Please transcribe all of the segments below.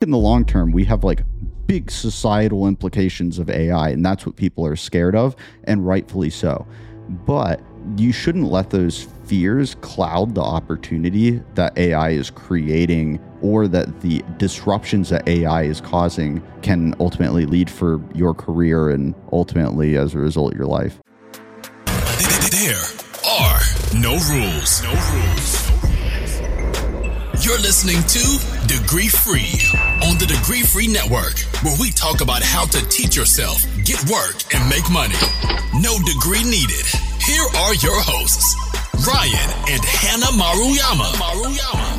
in the long term, we have like big societal implications of AI, and that's what people are scared of, and rightfully so. But you shouldn't let those fears cloud the opportunity that AI is creating or that the disruptions that AI is causing can ultimately lead for your career and ultimately, as a result, your life. There are no rules. No rules. You're listening to Degree Free on the Degree Free Network, where we talk about how to teach yourself, get work, and make money. No degree needed. Here are your hosts, Ryan and Hannah Maruyama. Maruyama.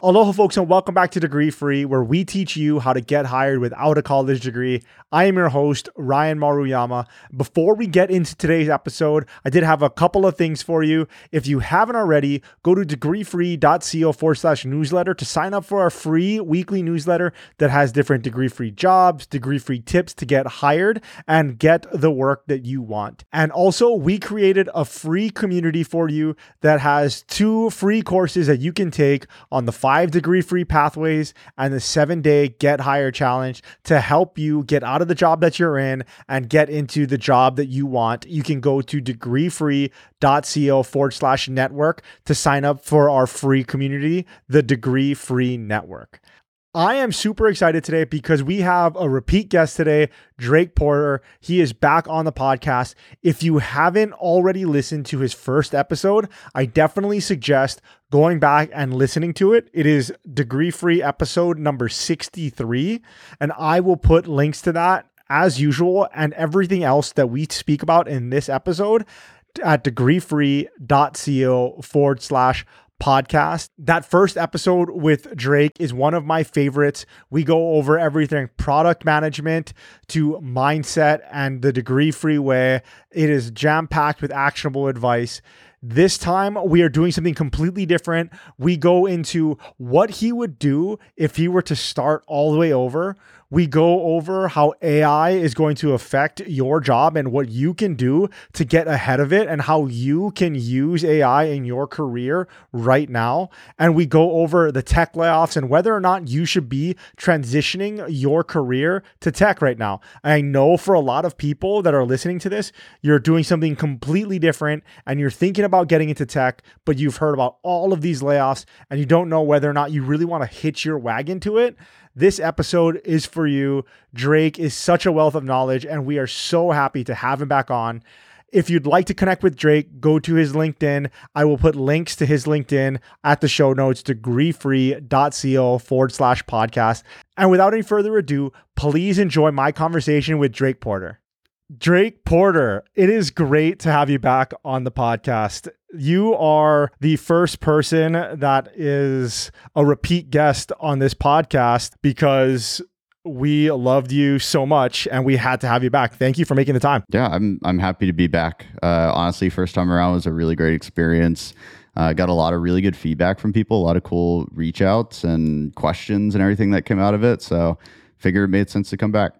Aloha, folks, and welcome back to Degree Free, where we teach you how to get hired without a college degree. I am your host, Ryan Maruyama. Before we get into today's episode, I did have a couple of things for you. If you haven't already, go to degreefree.co forward slash newsletter to sign up for our free weekly newsletter that has different degree free jobs, degree free tips to get hired, and get the work that you want. And also, we created a free community for you that has two free courses that you can take on the five degree free pathways and the seven day get hired challenge to help you get out of the job that you're in and get into the job that you want. You can go to degreefree.co forward slash network to sign up for our free community, the Degree Free Network. I am super excited today because we have a repeat guest today, Drake Porter. He is back on the podcast. If you haven't already listened to his first episode, I definitely suggest going back and listening to it. It is degree free episode number 63, and I will put links to that as usual and everything else that we speak about in this episode at degreefree.co forward slash podcast. That first episode with Drake is one of my favorites. We go over everything product management to mindset and the degree free way. It is jam packed with actionable advice. This time, we are doing something completely different. We go into what he would do if he were to start all the way over. We go over how AI is going to affect your job and what you can do to get ahead of it and how you can use AI in your career right now. And we go over the tech layoffs and whether or not you should be transitioning your career to tech right now. I know for a lot of people that are listening to this, you're doing something completely different and you're thinking about getting into tech, but you've heard about all of these layoffs and you don't know whether or not you really want to hitch your wagon to it. This episode is for you. Drake is such a wealth of knowledge, and we are so happy to have him back on. If you'd like to connect with Drake, go to his LinkedIn. I will put links to his LinkedIn at the show notes, degreefree.co forward slash podcast. And without any further ado, please enjoy my conversation with Drake Porter. Drake Porter, it is great to have you back on the podcast. You are the first person that is a repeat guest on this podcast because we loved you so much and we had to have you back. Thank you for making the time. Yeah, I'm I'm happy to be back. Uh, honestly, first time around was a really great experience. Uh, got a lot of really good feedback from people, a lot of cool reach outs and questions and everything that came out of it. So, figured it made sense to come back.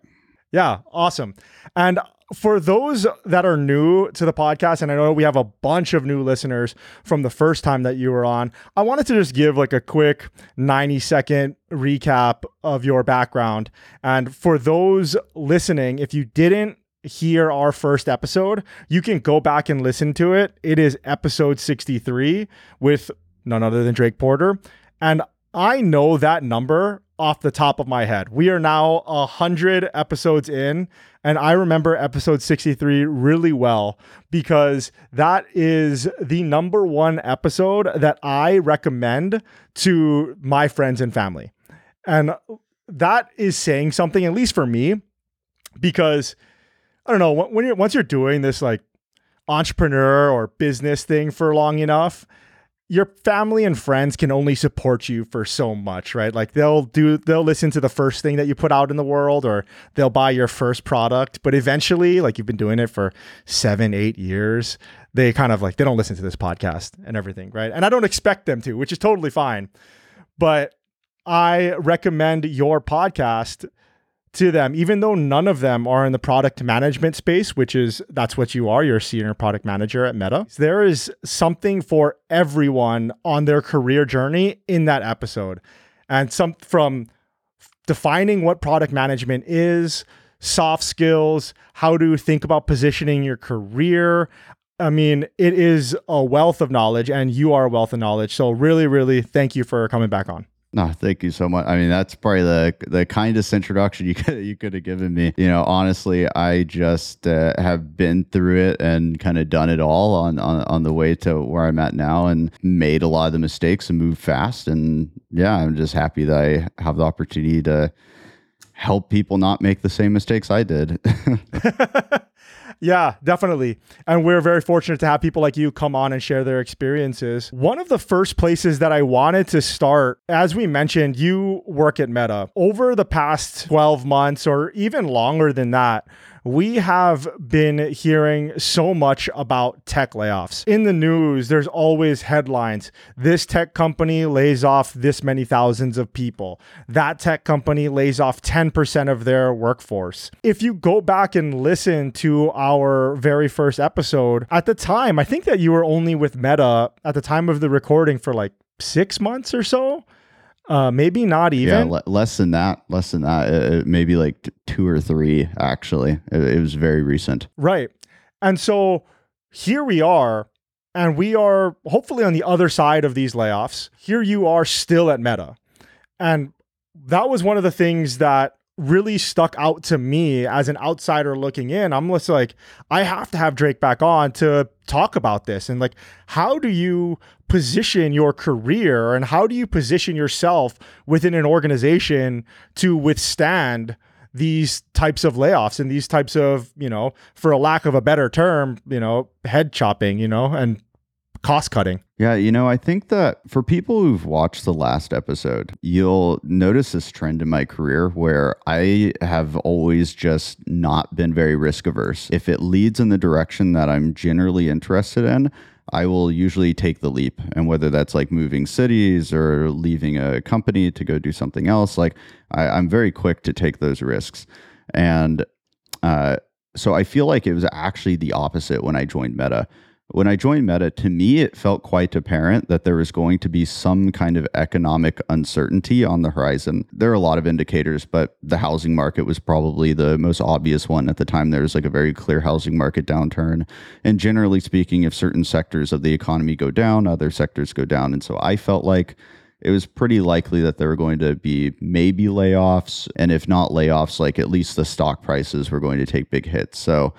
Yeah, awesome. And for those that are new to the podcast, and I know we have a bunch of new listeners from the first time that you were on, I wanted to just give like a quick 90 second recap of your background. And for those listening, if you didn't hear our first episode, you can go back and listen to it. It is episode 63 with none other than Drake Porter. And I know that number off the top of my head. We are now a hundred episodes in, and I remember episode 63 really well because that is the number one episode that I recommend to my friends and family. And that is saying something, at least for me, because I don't know, when you're once you're doing this like entrepreneur or business thing for long enough, your family and friends can only support you for so much, right? Like they'll do they'll listen to the first thing that you put out in the world or they'll buy your first product, but eventually, like you've been doing it for 7, 8 years, they kind of like they don't listen to this podcast and everything, right? And I don't expect them to, which is totally fine. But I recommend your podcast to them, even though none of them are in the product management space, which is that's what you are. You're a senior product manager at Meta. There is something for everyone on their career journey in that episode. and some from defining what product management is, soft skills, how to think about positioning your career. I mean, it is a wealth of knowledge, and you are a wealth of knowledge. So, really, really, thank you for coming back on. No, thank you so much. I mean, that's probably the the kindest introduction you could you could have given me. You know, honestly, I just uh, have been through it and kind of done it all on, on on the way to where I'm at now, and made a lot of the mistakes and moved fast. And yeah, I'm just happy that I have the opportunity to help people not make the same mistakes I did. Yeah, definitely. And we're very fortunate to have people like you come on and share their experiences. One of the first places that I wanted to start, as we mentioned, you work at Meta. Over the past 12 months or even longer than that, we have been hearing so much about tech layoffs. In the news, there's always headlines. This tech company lays off this many thousands of people. That tech company lays off 10% of their workforce. If you go back and listen to our very first episode, at the time, I think that you were only with Meta at the time of the recording for like six months or so. Uh, maybe not even. Yeah, less than that. Less than that. Uh, maybe like t- two or three. Actually, it, it was very recent. Right. And so here we are, and we are hopefully on the other side of these layoffs. Here you are still at Meta, and that was one of the things that really stuck out to me as an outsider looking in. I'm just like, I have to have Drake back on to talk about this. And like, how do you position your career and how do you position yourself within an organization to withstand these types of layoffs and these types of, you know, for a lack of a better term, you know, head chopping, you know, and cost cutting. Yeah, you know, I think that for people who've watched the last episode, you'll notice this trend in my career where I have always just not been very risk averse. If it leads in the direction that I'm generally interested in, I will usually take the leap. And whether that's like moving cities or leaving a company to go do something else, like I, am very quick to take those risks. And uh, so I feel like it was actually the opposite when I joined Meta when I joined Meta, to me, it felt quite apparent that there was going to be some kind of economic uncertainty on the horizon. There are a lot of indicators, but the housing market was probably the most obvious one at the time. There was like a very clear housing market downturn. And generally speaking, if certain sectors of the economy go down, other sectors go down. And so I felt like it was pretty likely that there were going to be maybe layoffs. And if not layoffs, like at least the stock prices were going to take big hits. So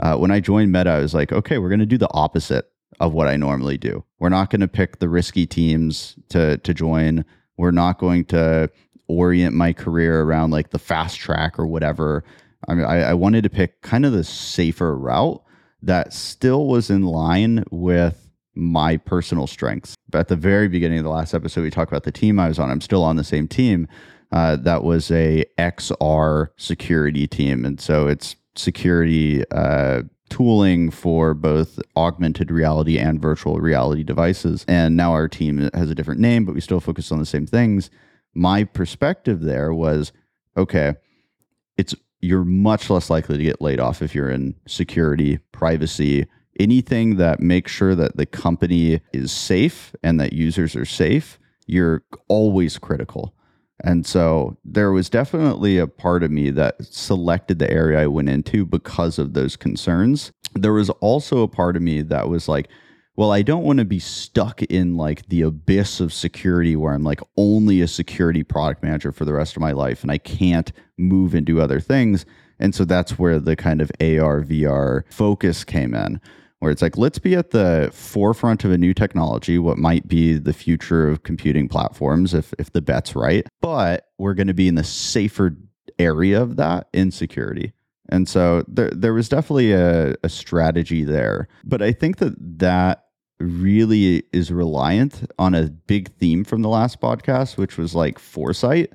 uh, when I joined Meta, I was like, okay, we're going to do the opposite of what I normally do. We're not going to pick the risky teams to to join. We're not going to orient my career around like the fast track or whatever. I mean, I, I wanted to pick kind of the safer route that still was in line with my personal strengths. But at the very beginning of the last episode, we talked about the team I was on. I'm still on the same team. Uh, that was a XR security team, and so it's security uh, tooling for both augmented reality and virtual reality devices. And now our team has a different name, but we still focus on the same things. My perspective there was okay, it's you're much less likely to get laid off if you're in security, privacy, anything that makes sure that the company is safe and that users are safe. You're always critical. And so there was definitely a part of me that selected the area I went into because of those concerns. There was also a part of me that was like, well, I don't want to be stuck in like the abyss of security where I'm like only a security product manager for the rest of my life and I can't move and do other things. And so that's where the kind of AR, VR focus came in where it's like let's be at the forefront of a new technology what might be the future of computing platforms if if the bet's right but we're going to be in the safer area of that in security. And so there there was definitely a, a strategy there but i think that that really is reliant on a big theme from the last podcast which was like foresight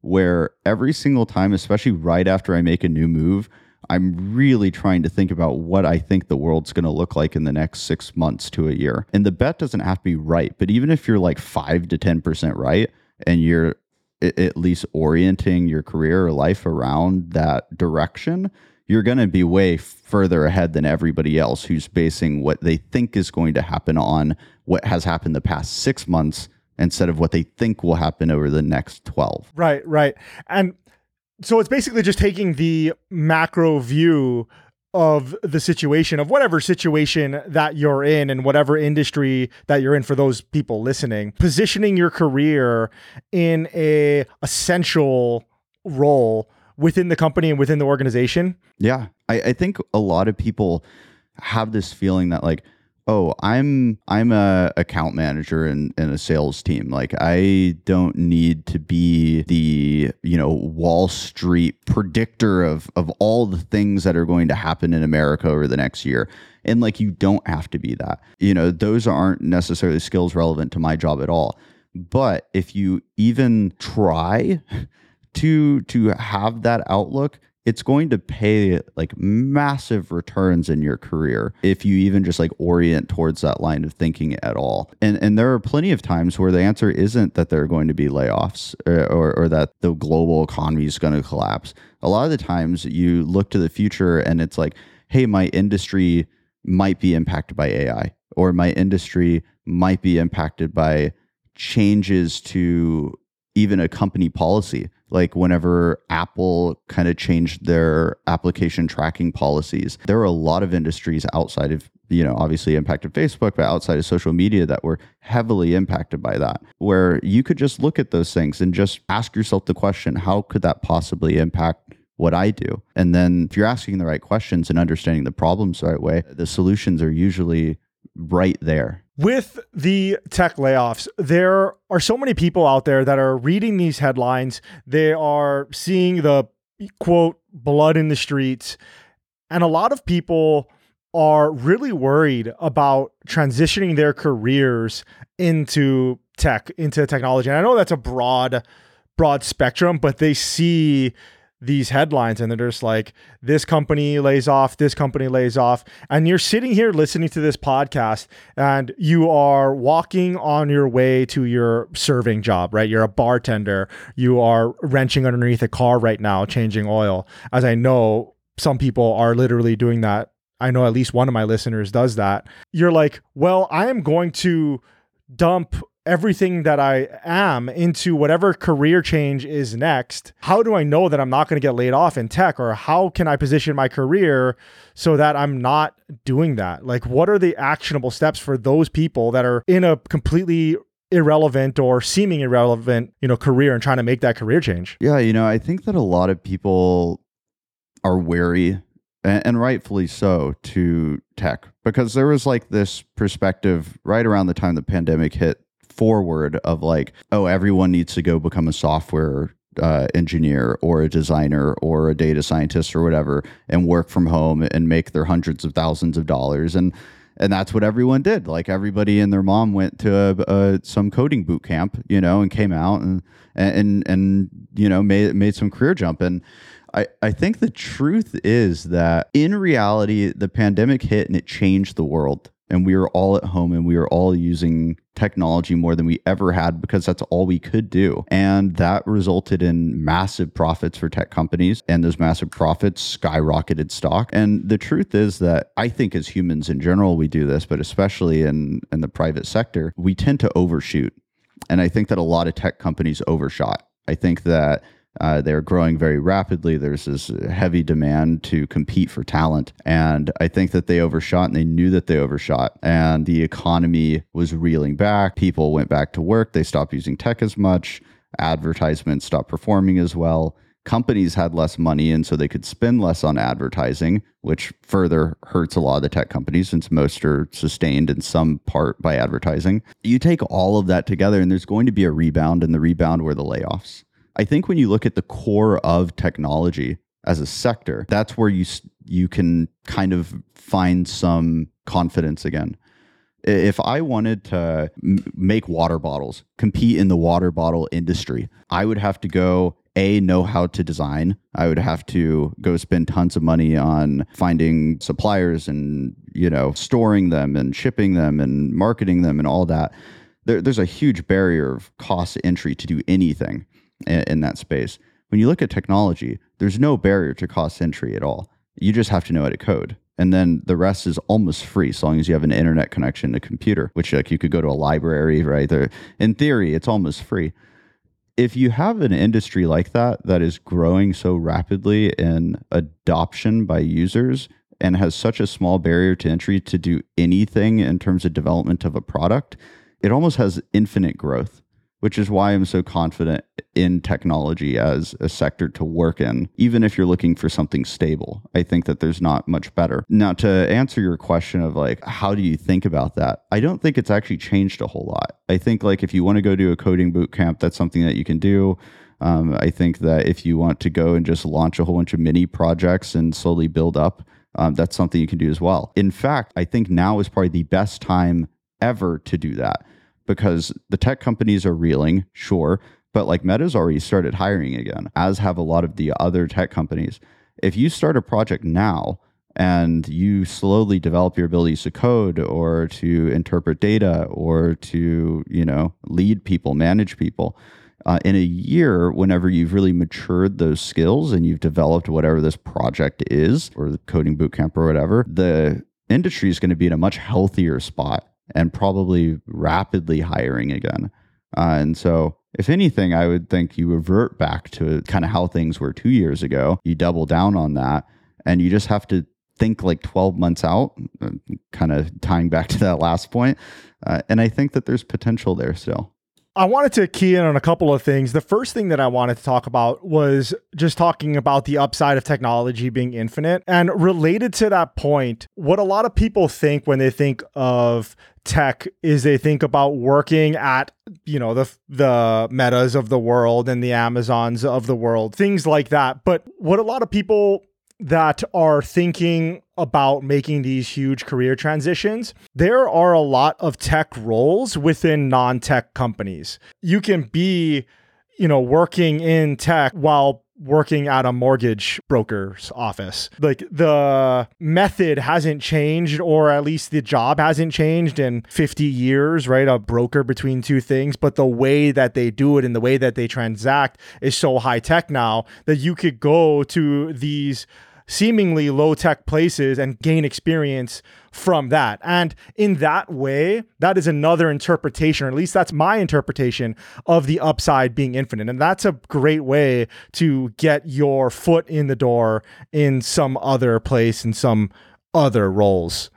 where every single time especially right after i make a new move I'm really trying to think about what I think the world's going to look like in the next six months to a year. And the bet doesn't have to be right, but even if you're like five to 10% right and you're at least orienting your career or life around that direction, you're going to be way further ahead than everybody else who's basing what they think is going to happen on what has happened the past six months instead of what they think will happen over the next 12. Right, right. And so it's basically just taking the macro view of the situation of whatever situation that you're in and whatever industry that you're in for those people listening positioning your career in a essential role within the company and within the organization Yeah. I, I think a lot of people have this feeling that like, oh, I'm I'm a account manager in, in a sales team. Like I don't need to be the, you know, Wall Street predictor of of all the things that are going to happen in America over the next year. And like you don't have to be that. You know, those aren't necessarily skills relevant to my job at all. But if you even try to to have that outlook it's going to pay like massive returns in your career if you even just like orient towards that line of thinking at all. And and there are plenty of times where the answer isn't that there are going to be layoffs or, or, or that the global economy is going to collapse. A lot of the times you look to the future and it's like, hey, my industry might be impacted by AI or my industry might be impacted by changes to even a company policy like whenever Apple kind of changed their application tracking policies, there were a lot of industries outside of, you know, obviously impacted Facebook, but outside of social media that were heavily impacted by that, where you could just look at those things and just ask yourself the question, how could that possibly impact what I do? And then if you're asking the right questions and understanding the problems the right way, the solutions are usually right there. With the tech layoffs, there are so many people out there that are reading these headlines. They are seeing the quote, blood in the streets. And a lot of people are really worried about transitioning their careers into tech, into technology. And I know that's a broad, broad spectrum, but they see these headlines and they're just like this company lays off this company lays off. And you're sitting here listening to this podcast and you are walking on your way to your serving job right? You're a bartender. You are wrenching underneath a car right now changing oil. As i know some people are literally doing that. I know at least one of my listeners does that. You're like well i am going to dump everything that I am into whatever career change is next, how do I know that I'm not going to get laid off in tech or how can I position my career so that I'm not doing that? Like what are the actionable steps for those people that are in a completely irrelevant or seeming irrelevant, you know, career and trying to make that career change? Yeah, you know, I think that a lot of people are wary and, rightfully so to tech because there was like this perspective right around the time the pandemic hit forward of like, oh, everyone needs to go become a software uh, engineer or a designer or a data scientist or whatever and work from home and make their hundreds of thousands of dollars. And and that's what everyone did. Like everybody and their mom went to a, a, some coding boot camp you know and came out and and and you know made made some career jump. And I, I think the truth is that in reality the pandemic hit and it changed the world and we were all at home and we were all using technology more than we ever had because that's all we could do. And that resulted in massive profits for tech companies. And those massive profits skyrocketed stock. And the truth is that I think as humans in general, we do this, but especially in, in the private sector, we tend to overshoot. And I think that a lot of tech companies overshot. I think that uh, they're growing very rapidly. There's this heavy demand to compete for talent. And I think that they overshot and they knew that they overshot. And the economy was reeling back. People went back to work. They stopped using tech as much. Advertisements stopped performing as well. Companies had less money, and so they could spend less on advertising, which further hurts a lot of the tech companies since most are sustained in some part by advertising. You take all of that together, and there's going to be a rebound, and the rebound were the layoffs. I think when you look at the core of technology as a sector, that's where you you can kind of find some confidence again. If I wanted to make water bottles, compete in the water bottle industry, I would have to go a know how to design. I would have to go spend tons of money on finding suppliers and you know storing them and shipping them and marketing them and all that. There, there's a huge barrier of cost entry to do anything in, in that space. When you look at technology, there's no barrier to cost entry at all. You just have to know how to code. and then the rest is almost free so long as you have an internet connection to computer which like you could go to a library right there in theory it's almost free if you have an industry like that that is growing so rapidly in adoption by users and has such a small barrier to entry to do anything in terms of development of a product it almost has infinite growth which is why I'm so confident in technology as a sector to work in, even if you're looking for something stable. I think that there's not much better. Now, to answer your question of like, how do you think about that? I don't think it's actually changed a whole lot. I think like if you want to go do a coding boot camp, that's something that you can do. Um, I think that if you want to go and just launch a whole bunch of mini projects and slowly build up, um, that's something you can do as well. In fact, I think now is probably the best time ever to do that because the tech companies are reeling, sure, but like Meta's already started hiring again, as have a lot of the other tech companies. If you start a project now and you slowly develop your abilities to code or to interpret data or to, you know, lead people, manage people, uh, in a year, whenever you've really matured those skills and you've developed whatever this project is, or the coding bootcamp or whatever, the industry is going to be in a much healthier spot and probably rapidly hiring again. Uh, and so, if anything, I would think you revert back to kind of how things were two years ago. You double down on that, and you just have to think like 12 months out, uh, kind of tying back to that last point. Uh, and I think that there's potential there still. I wanted to key in on a couple of things. The first thing that I wanted to talk about was just talking about the upside of technology being infinite. And related to that point, what a lot of people think when they think of tech is they think about working at you know the the metas of the world and the amazons of the world things like that but what a lot of people that are thinking about making these huge career transitions, there are a lot of tech roles within non tech companies. You can be, you know, working in tech while working at a mortgage broker's office. Like the method hasn't changed, or at least the job hasn't changed in 50 years, right? A broker between two things, but the way that they do it and the way that they transact is so high tech now that you could go to these seemingly low tech places and gain experience from that. And in that way, that is another interpretation, or at least that's my interpretation of the upside being infinite. And that's a great way to get your foot in the door in some other place in some other roles.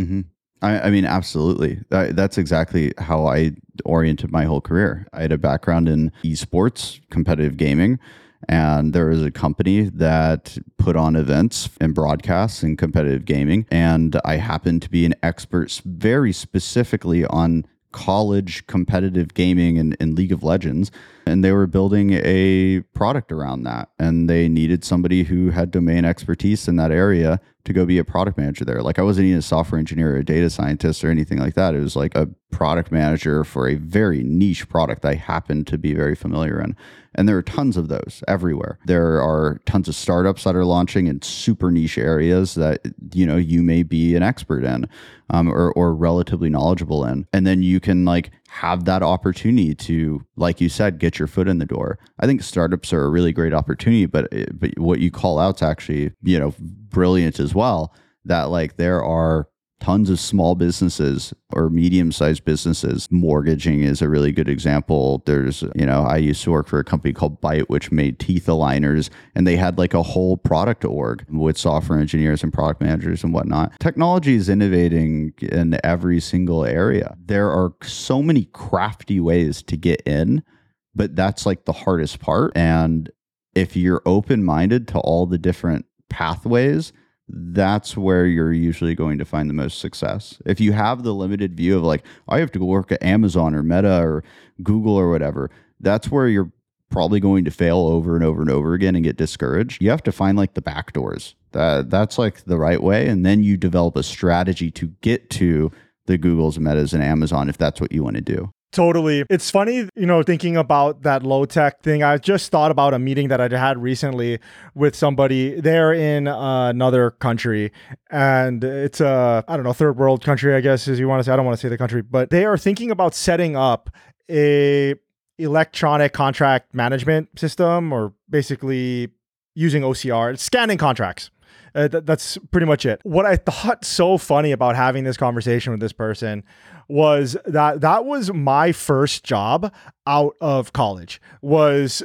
Mm-hmm. I, I, mean, absolutely. That, that's exactly how I oriented my whole career. I had a background in esports, competitive gaming and there is a company that put on events and broadcasts in competitive gaming. And I happen to be an expert very specifically on college competitive gaming and, and, League of Legends. And they were building a product around that. And they needed somebody who had domain expertise in that area to go be a product manager there. Like I wasn't even a software engineer or a data scientist or anything like that. It was like a product manager for a very niche product I happen to be very familiar in. And there are tons of those everywhere. There are tons of startups that are launching in super niche areas that you know you may be an expert in um, or, or relatively knowledgeable in. And then you can like have that opportunity to, like you said, get your foot in the door. I think startups are a really great opportunity, but but what you call out's actually you know brilliant as well. That like there are tons of small businesses or medium sized businesses. Mortgaging is a really good example. There's, you know, I used to work for a company called Byte, which made teeth aligners, and they had like a whole product org with software engineers and product managers and whatnot. Technology is innovating in every single area. There are so many crafty ways to get in, but that's like the hardest part. And if you're open minded to all the different pathways, that's where you're usually going to find the most success. If you have the limited view of like, I have to go work at Amazon or Meta or Google or whatever, that's where you're probably going to fail over and over and over again and get discouraged. You have to find like the back doors. That that's like the right way. And then you develop a strategy to get to the Googles, Metas, and Amazon if that's what you want to do. Totally. It's funny, you know, thinking about that low tech thing. I just thought about a meeting that I had recently with somebody. They're in uh, another country and it's a, I don't know, third world country, I guess, as you want to say. I don't want to say the country, but they are thinking about setting up a electronic contract management system or basically using OCR, scanning contracts Uh, th- that's pretty much it. What I thought so funny about having this conversation with this person was that that was my first job out of college. Was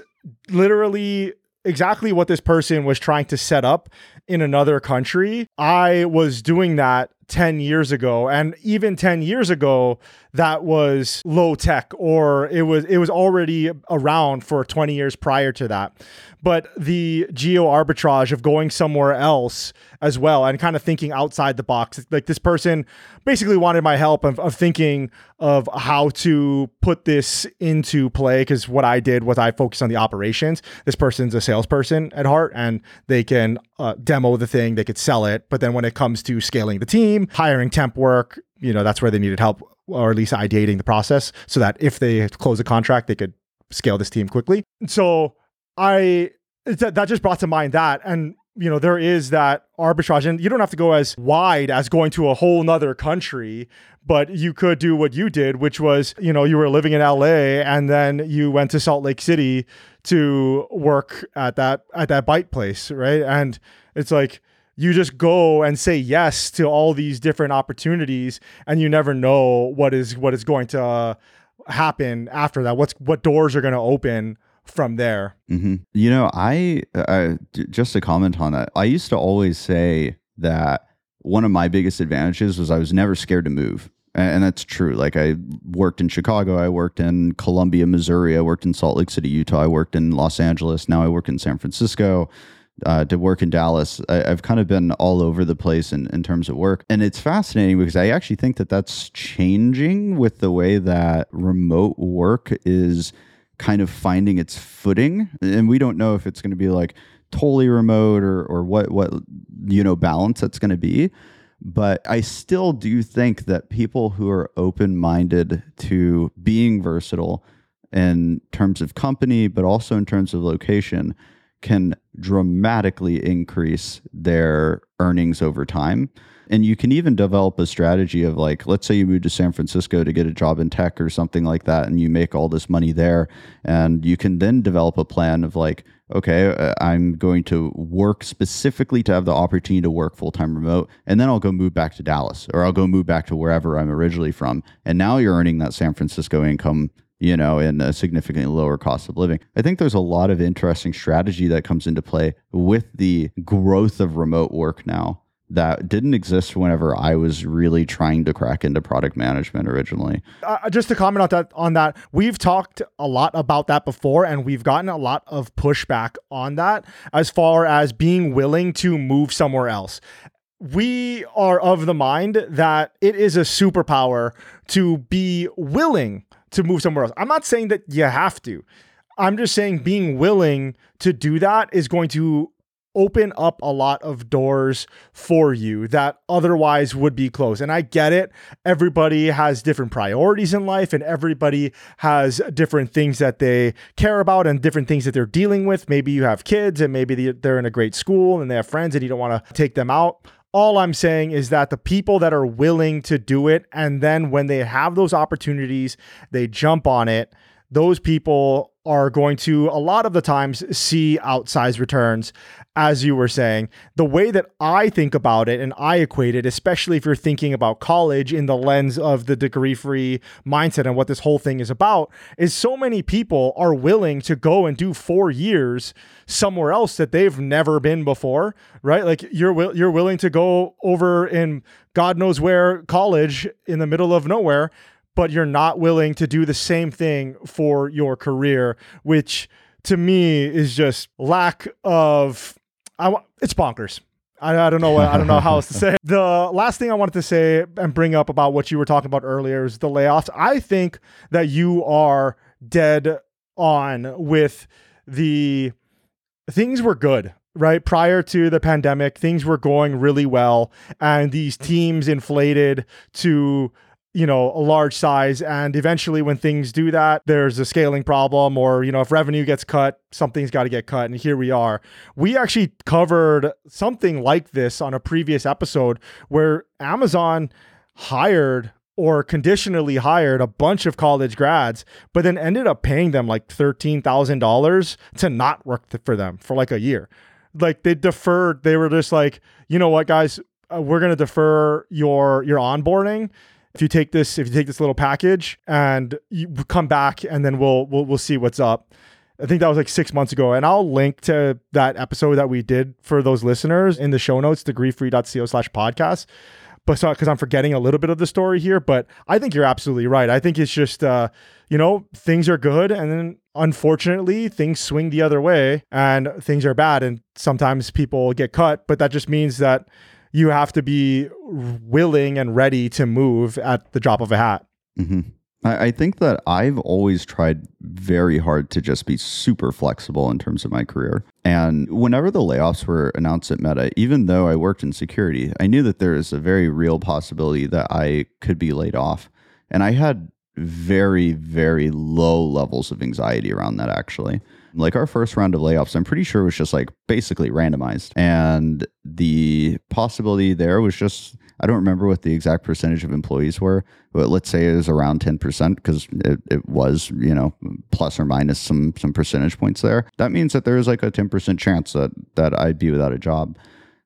literally exactly what this person was trying to set up in another country. I was doing that 10 years ago and even 10 years ago that was low tech or it was it was already around for 20 years prior to that. But the geo arbitrage of going somewhere else as well and kind of thinking outside the box like this person basically wanted my help of, of thinking of how to put this into play because what i did was i focused on the operations. This person's a salesperson at heart and they can uh, demo the thing they could sell it. But then when it comes to scaling the team hiring temp work you know that's where they needed help or at least ideating the process so that if they close a contract they could scale this team quickly. So i that, that just brought to mind that. And you know there is that arbitrage and you don't have to go as wide as going to a whole nother country but you could do what you did which was you know you were living in la and then you went to salt lake city to work at that at that Byte place right? And it's like you just go and say yes to all these different opportunities and you never know what is what is going to happen after that. What's what doors are going to open from there Mm-hmm. You know, I, I just to comment on that. I used to always say that one of my biggest advantages was I was never scared to move. And that's true. Like I worked in Chicago, I worked in Columbia, Missouri, I worked in Salt Lake City, Utah, I worked in Los Angeles. Now I work in San Francisco. Uh, did work in Dallas. I, I've kind of been all over the place in, in terms of work. And it's fascinating because I actually think that that's changing with the way that remote work is kind of finding its footing. And we don't know if it's going to be like totally remote or, or what, what, you know, balance that's going to be. But I still do think that people who are open minded to being versatile in terms of company, but also in terms of location, can dramatically increase their earnings over time. And you can even develop a strategy of like, let's say you move to San Francisco to get a job in tech or something like that, and you make all this money there. And you can then develop a plan of like, okay, uh, I'm going to work specifically to have the opportunity to work full time remote. And then I'll go move back to Dallas or I'll go move back to wherever I'm originally from. And now you're earning that San Francisco income you know, in a significantly lower cost of living. I think there's a lot of interesting strategy that comes into play with the growth of remote work now that didn't exist whenever I was really trying to crack into product management originally. uh, just to comment on that on that. We've talked a lot about that before and we've gotten a lot of pushback on that as far as being willing to move somewhere else. We are of the mind that it is a superpower to be willing to move somewhere else. I'm not saying that you have to. I'm just saying being willing to do that is going to open up a lot of doors for you that otherwise would be closed. And I get it. Everybody has different priorities in life and everybody has different things that they care about and different things that they're dealing with. Maybe you have kids and maybe they're in a great school and they have friends and you don't want to take them out. All I'm saying is that the people that are willing to do it and then when they have those opportunities, they jump on it. Those people are going to a lot of the times see outsized returns as you were saying the way that i think about it and i equate it especially if you're thinking about college in the lens of the degree free mindset and what this whole thing is about is so many people are willing to go and do 4 years somewhere else that they've never been before right like you're you're willing to go over in god knows where college in the middle of nowhere but you're not willing to do the same thing for your career, which to me is just lack of. I it's bonkers. I, I don't know what I don't know how else to say. The last thing I wanted to say and bring up about what you were talking about earlier is the layoffs. I think that you are dead on with the things were good right prior to the pandemic things were going really well and these teams inflated to you know a large size and eventually when things do that there's a scaling problem or you know if revenue gets cut something's got to get cut and here we are we actually covered something like this on a previous episode where amazon hired or conditionally hired a bunch of college grads but then ended up paying them like $13,000 to not work for them for like a year like they deferred. They were just like, you know what, guys, uh, we're gonna defer your your onboarding. If you take this, if you take this little package and you come back, and then we'll we'll we'll see what's up. I think that was like six months ago. And I'll link to that episode that we did for those listeners in the show notes, degreefree.co slash podcast. But so, because I'm forgetting a little bit of the story here, but I think you're absolutely right. I think it's just, uh, you know, things are good. And then unfortunately, things swing the other way and things are bad. And sometimes people get cut, but that just means that you have to be willing and ready to move at the drop of a hat. Mm-hmm. I, I think that I've always tried very hard to just be super flexible in terms of my career. And whenever the layoffs were announced at Meta, even though I worked in security, I knew that there is a very real possibility that I could be laid off. And I had very, very low levels of anxiety around that actually. Like our first round of layoffs, I'm pretty sure was just like basically randomized. And the possibility there was just I don't remember what the exact percentage of employees were, but let's say it was around 10% because it, it was, you know, plus or minus some some percentage points there. That means that there is like a 10% chance that that I'd be without a job.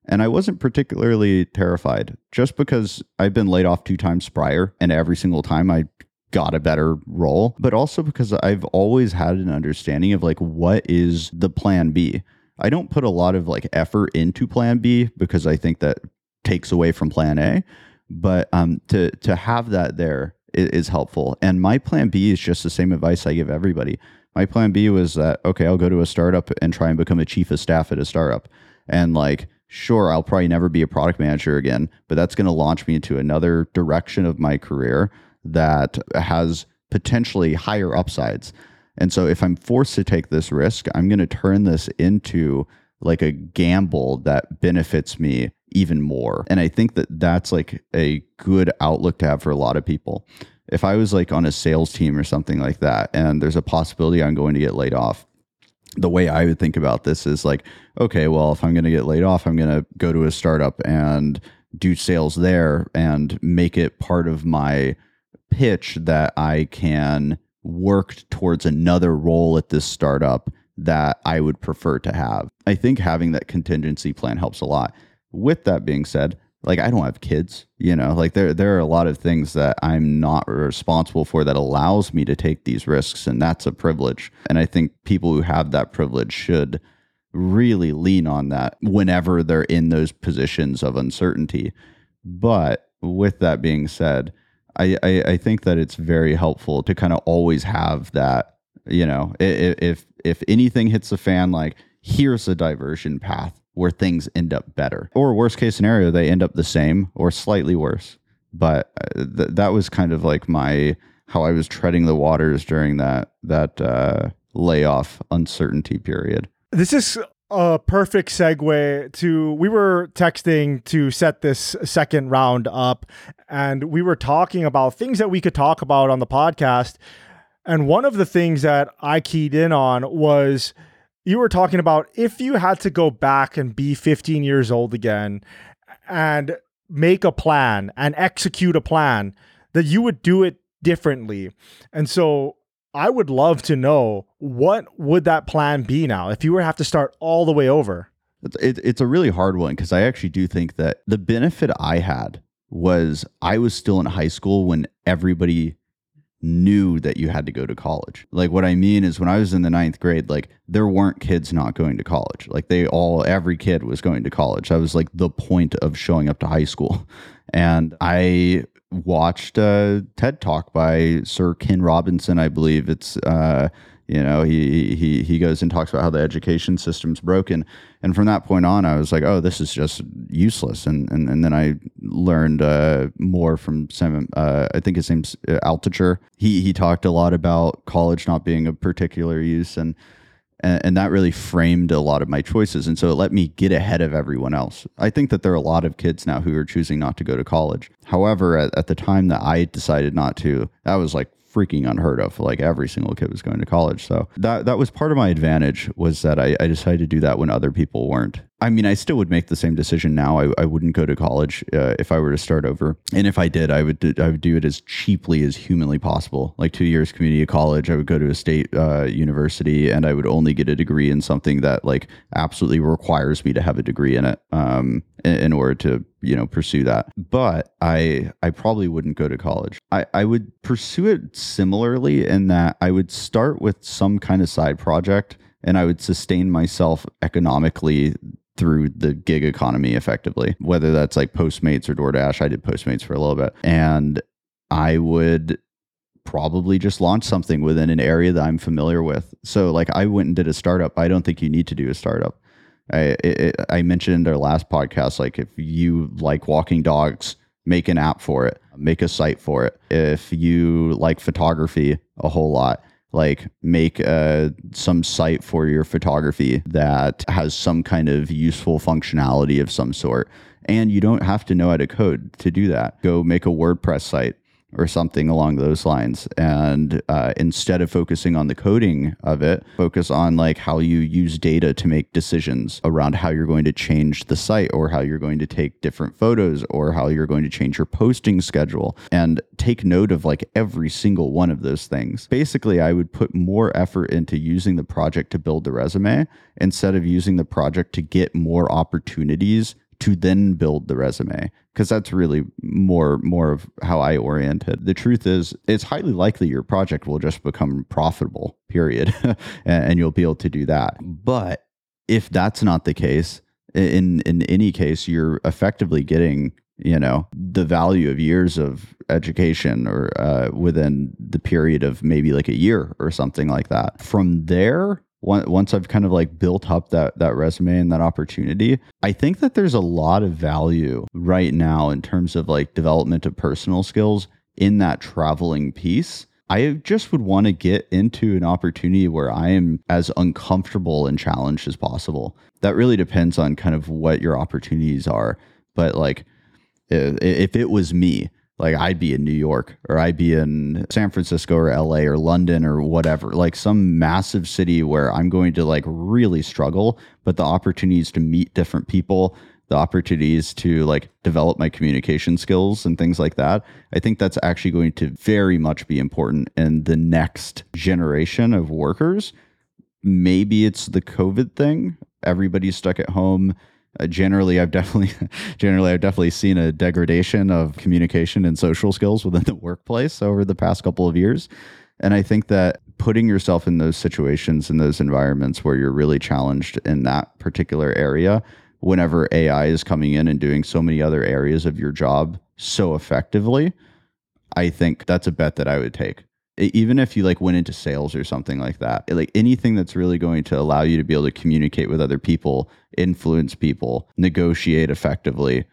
And I wasn't particularly terrified just because I've been laid off two times prior and every single time I got a better role, but also because I've always had an understanding of like what is the plan B. I don't put a lot of like effort into plan B because I think that takes away from plan A. But um, to to have that there is, is helpful. And my plan B is just the same advice I give everybody. My plan B was that okay, I'll go to a startup and try and become a chief of staff at a startup, and like sure, I'll probably never be a product manager again, but that's going to launch me into another direction of my career that has potentially higher upsides. And so if I'm forced to take this risk, I'm going to turn this into like a gamble that benefits me even more. And I think that that's like a good outlook to have for a lot of people. If I was like on a sales team or something like that, and there's a possibility I'm going to get laid off, the way I would think about this is like, okay, well, if I'm going to get laid off, I'm going to go to a startup and do sales there and make it part of my pitch that I can work towards another role at this startup that I would prefer to have. I think having that contingency plan helps a lot with that being said, like I don't have kids, you know, like there there are a lot of things that I'm not responsible for that allows me to take these risks and that's a privilege. And I think people who have that privilege should really lean on that whenever they're in those positions of uncertainty. But with that being said, I, I, I think that it's very helpful to kind of always have that, you know, if if anything hits the fan, like here's a diversion path where things end up better. Or worst case scenario, they end up the same or slightly worse. But uh, th- that was kind of like my how I was treading the waters during that that uh, layoff uncertainty period. This is a perfect segue to we were texting to set this second round up and we were talking about things that we could talk about on the podcast and one of the things that I keyed in on was you were talking about if you had to go back and be 15 years old again and make a plan and execute a plan that you would do it differently. And so I would love to know what would that plan be now if you were to have to start all the way over. It, it's a really hard one because I actually do think that the benefit I had was I was still in high school when everybody knew that you had to go to college. Like what I mean is when I was in the ninth grade, like there weren't kids not going to college. Like they all, every kid was going to college. That was like the point of showing up to high school. And I watched a TED talk by Sir Ken Robinson, I believe. It's uh, you know he he he goes and talks about how the education system's broken. And from that point on i was like oh this is just useless. And and, and then i learned uh, more from sam uh, i think his name's uh, altucher. He he talked a lot about college not being a particular use. And and, that really framed a lot of my choices and so it let me get ahead of everyone else i think that there are a lot of kids now who are choosing not to go to college however at, at the time that i decided not to that was like freaking unheard of. Like every single kid was going to college. So that that was part of my advantage was that I, I decided to do that when other people weren't. I mean, I still would make the same decision now. I, I wouldn't go to college uh, if I were to start over, and if I did, I would do, I would do it as cheaply as humanly possible. Like two years community college, I would go to a state uh, university, and I would only get a degree in something that like absolutely requires me to have a degree in it um, in, in order to you know pursue that. But I I probably wouldn't go to college. I I would pursue it similarly in that I would start with some kind of side project and I would sustain myself economically through the gig economy effectively, whether that's like Postmates or DoorDash. I did Postmates for a little bit. And I would probably just launch something within an area that I'm familiar with. So, like, I went and did a startup. I don't think you need to do a startup. I, it, I mentioned our last podcast, like, if you like walking dogs, make an app for it, make a site for it. If you like photography a whole lot, like make uh, some site for your photography that has some kind of useful functionality of some sort. And you don't have to know how to code to do that. Go make a WordPress site or something along those lines. And uh, instead of focusing on the coding of it, focus on like how you use data to make decisions around how you're going to change the site or how you're going to take different photos or how you're going to change your posting schedule and take note of like every single one of those things. Basically, I would put more effort into using the project to build the resume instead of using the project to get more opportunities to then build the resume because that's really more more of how I orient it. The truth is, it's highly likely your project will just become profitable. Period, and you'll be able to do that. But if that's not the case, in in any case, you're effectively getting you know the value of years of education or uh, within the period of maybe like a year or something like that. From there, once I've kind of like built up that that resume and that opportunity, I think that there's a lot of value right now in terms of like development of personal skills in that traveling piece. I just would want to get into an opportunity where I am as uncomfortable and challenged as possible. That really depends on kind of what your opportunities are. But like, if it was me, like I'd be in New York or I'd be in San Francisco or LA or London or whatever, like some massive city where I'm going to like really struggle, but the opportunities to meet different people, the opportunities to like develop my communication skills and things like that. I think that's actually going to very much be important in the next generation of workers. Maybe it's the COVID thing. Everybody's stuck at home uh, generally i've definitely generally i've definitely seen a degradation of communication and social skills within the workplace over the past couple of years. And i think that putting yourself in those situations in those environments where you're really challenged in that particular area whenever ai is coming in and doing so many other areas of your job so effectively i think that's a bet that i would take even if you like went into sales or something like that like anything that's really going to allow you to be able to communicate with other people influence people negotiate effectively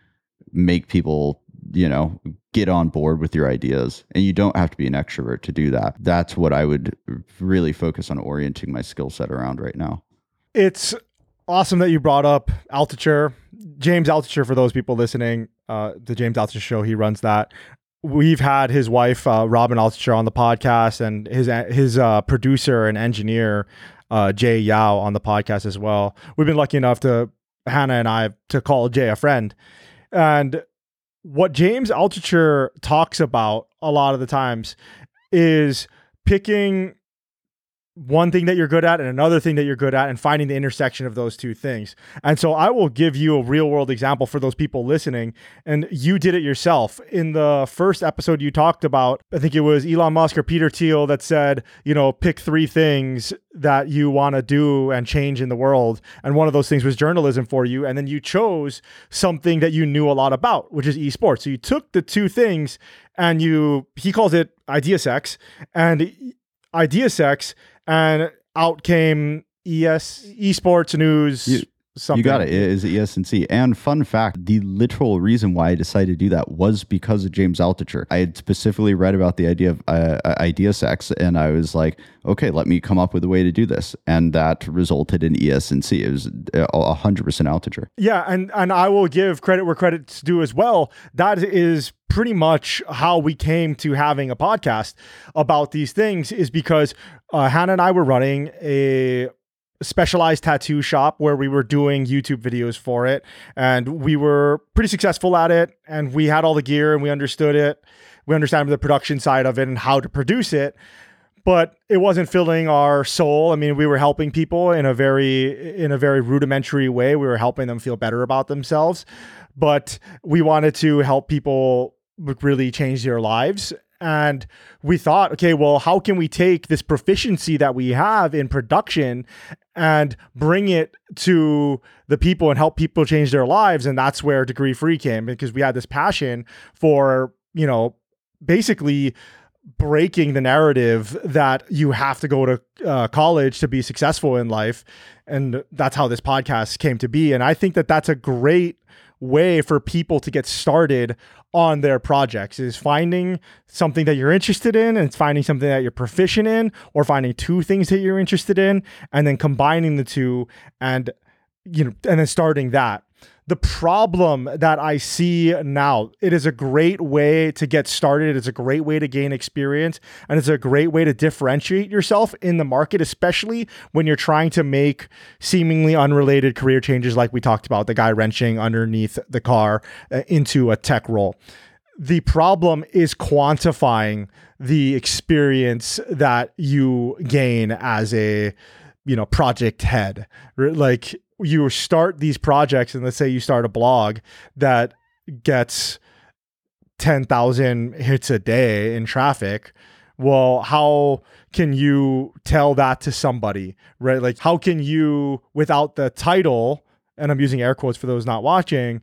make people you know get on board with your ideas and you don't have to be an extrovert to do that that's what i would really focus on orienting my skill set around right now it's awesome that you brought up Altucher. James Altucher, for those people listening, uh, the James Altucher show, he runs that we've had his wife uh, Robin Altucher on the podcast, and his his uh, producer and engineer uh, Jay Yao on the podcast as well. We've been lucky enough to Hannah and I to call Jay a friend, and what James Altucher talks about a lot of the times is picking one thing that you're good at and another thing that you're good at and finding the intersection of those two things. And so I will give you a real world example for those people listening. And you did it yourself. In the first episode, you talked about, I think it was Elon Musk or Peter Thiel that said, you know, pick three things that you want to do and change in the world. And one of those things was journalism for you. And then you chose something that you knew a lot about, which is esports. So you took the two things and you, he calls it idea sex. And idea sex and out came ES esports news. You, something. You got it. It is ESNC. And fun fact: the literal reason why I decided to do that was because of James Altucher. I had specifically read about the idea of uh, uh idea sex, and I was like, okay, let me come up with a way to do this, and that resulted in ESNC. It was uh, hundred percent Altucher. Yeah, and and I will give credit where credit's due as well. That is pretty much how we came to having a podcast about these things is because uh, Hannah and I were running a specialized tattoo shop where we were doing YouTube videos for it. And we were pretty successful at it. And we had all the gear and we understood it. We understand the production side of it and how to produce it. But it wasn't filling our soul. I mean, we were helping people in a very in a very rudimentary way. We were helping them feel better about themselves. But we wanted to help people really change their lives and we thought, okay, well, how can we take this proficiency that we have in production and bring it to the people and help people change their lives? And that's where Degree Free came because we had this passion for, you know, basically breaking the narrative that you have to go to uh, college to be successful in life. And that's how this podcast came to be. And I think that that's a great way for people to get started on their projects. Is finding something that you're interested in and finding something that you're proficient in or finding two things that you're interested in and then combining the two and you know and then starting that the problem that I see now. It is a great way to get started. It's a great way to gain experience, and it's a great way to differentiate yourself in the market, especially when you're trying to make seemingly unrelated career changes, like we talked about the guy wrenching underneath the car uh, into a tech role. The problem is quantifying the experience that you gain as a you know project head like you start these projects and let's say you start a blog that gets 10,000 hits a day in traffic well how can you tell that to somebody right? Like how can you without the title and I'm using air quotes for those not watching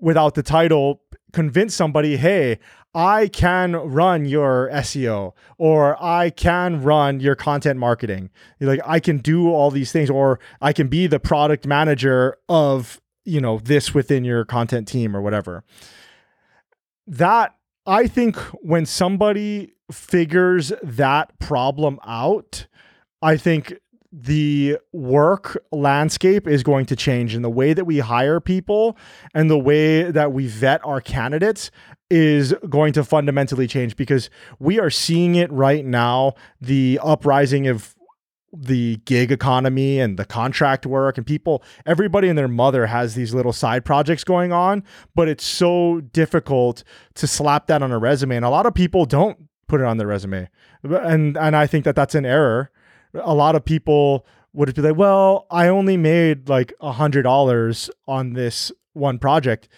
without the title convince somebody hey I can run your SEO or I can run your content marketing. Like I can do all these things or I can be the product manager of, you know, this within your content team or whatever. That I think when somebody figures that problem out, I think the work landscape is going to change and the way that we hire people and the way that we vet our candidates is going to fundamentally change because we are seeing it right now the uprising of the gig economy and the contract work and people everybody and their mother has these little side projects going on but it's so difficult to slap that on a resume and a lot of people don't put it on their resume. And and I think that that's an error a lot of people would be like well I only made like a hundred dollars on this one project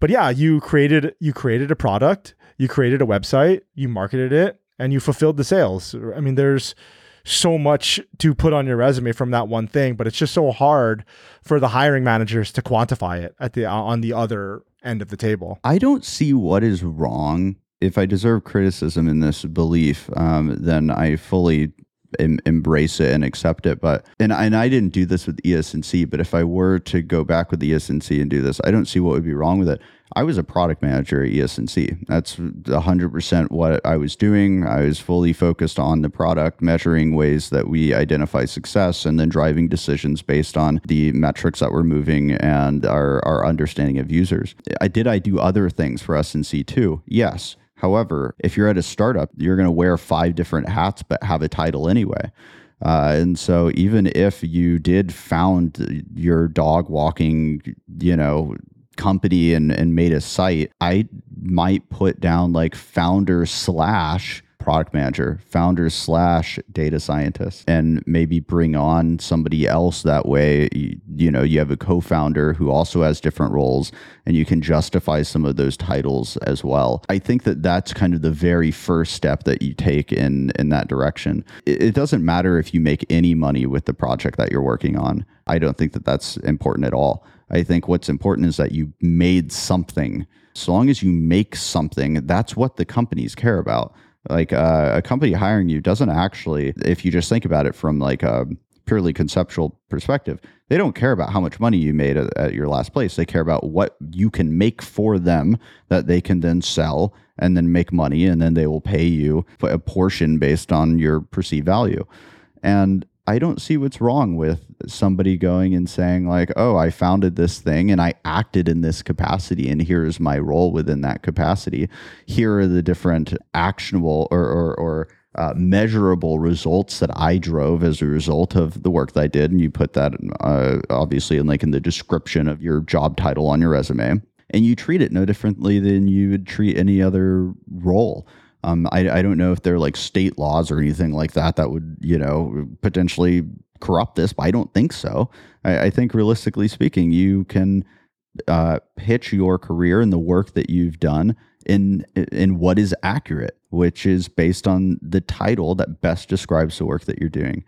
but yeah, you created you created a product, you created a website, you marketed it, and you fulfilled the sales. I mean, there's so much to put on your resume from that one thing, but it's just so hard for the hiring managers to quantify it at the on the other end of the table. I don't see what is wrong. If I deserve criticism in this belief, um, then I fully em- embrace it and accept it. But and and I didn't do this with ES&C, but if I were to go back with ES&C and do this, I don't see what would be wrong with it. I was a product manager at ES&C. That's 100% what I was doing. I was fully focused on the product, measuring ways that we identify success and then driving decisions based on the metrics that we're moving and our, our understanding of users. I did I do other things for S&C too? Yes. However, if you're at a startup, you're going to wear five different hats but have a title anyway. Uh, and so even if you did found your dog walking, you know, company and, and made a site, I might put down like founder slash product manager, founder slash data scientist, and maybe bring on somebody else that way. You, you, know, you have a co founder who also has different roles, and you can justify some of those titles as well. I think that that's kind of the very first step that you take in, in that direction. It, it doesn't matter if you make any money with the project that you're working on. I don't think that that's important at all. I think what's important is that you made something. So long as you make something, that's what the companies care about like uh, a company hiring you doesn't actually if you just think about it from like a purely conceptual perspective they don't care about how much money you made at, at, your last place. They care about what you can make for them that they can then sell and then make money and then they will pay you a portion based on your perceived value. And I don't see what's wrong with somebody going and saying, like, oh, I founded this thing and I acted in this capacity, and here is my role within that capacity. Here are the different actionable or, or, or uh, measurable results that I drove as a result of the work that I did, and you put that uh, obviously in like in the description of your job title on your resume, and you treat it no differently than you would treat any other role. Um, I, I don't know if they're like state laws or anything like that that would you know potentially corrupt this, but I don't think so. I, I think realistically speaking, you can uh, pitch your career and the work that you've done in in what is accurate, which is based on the title that best describes the work that you're doing.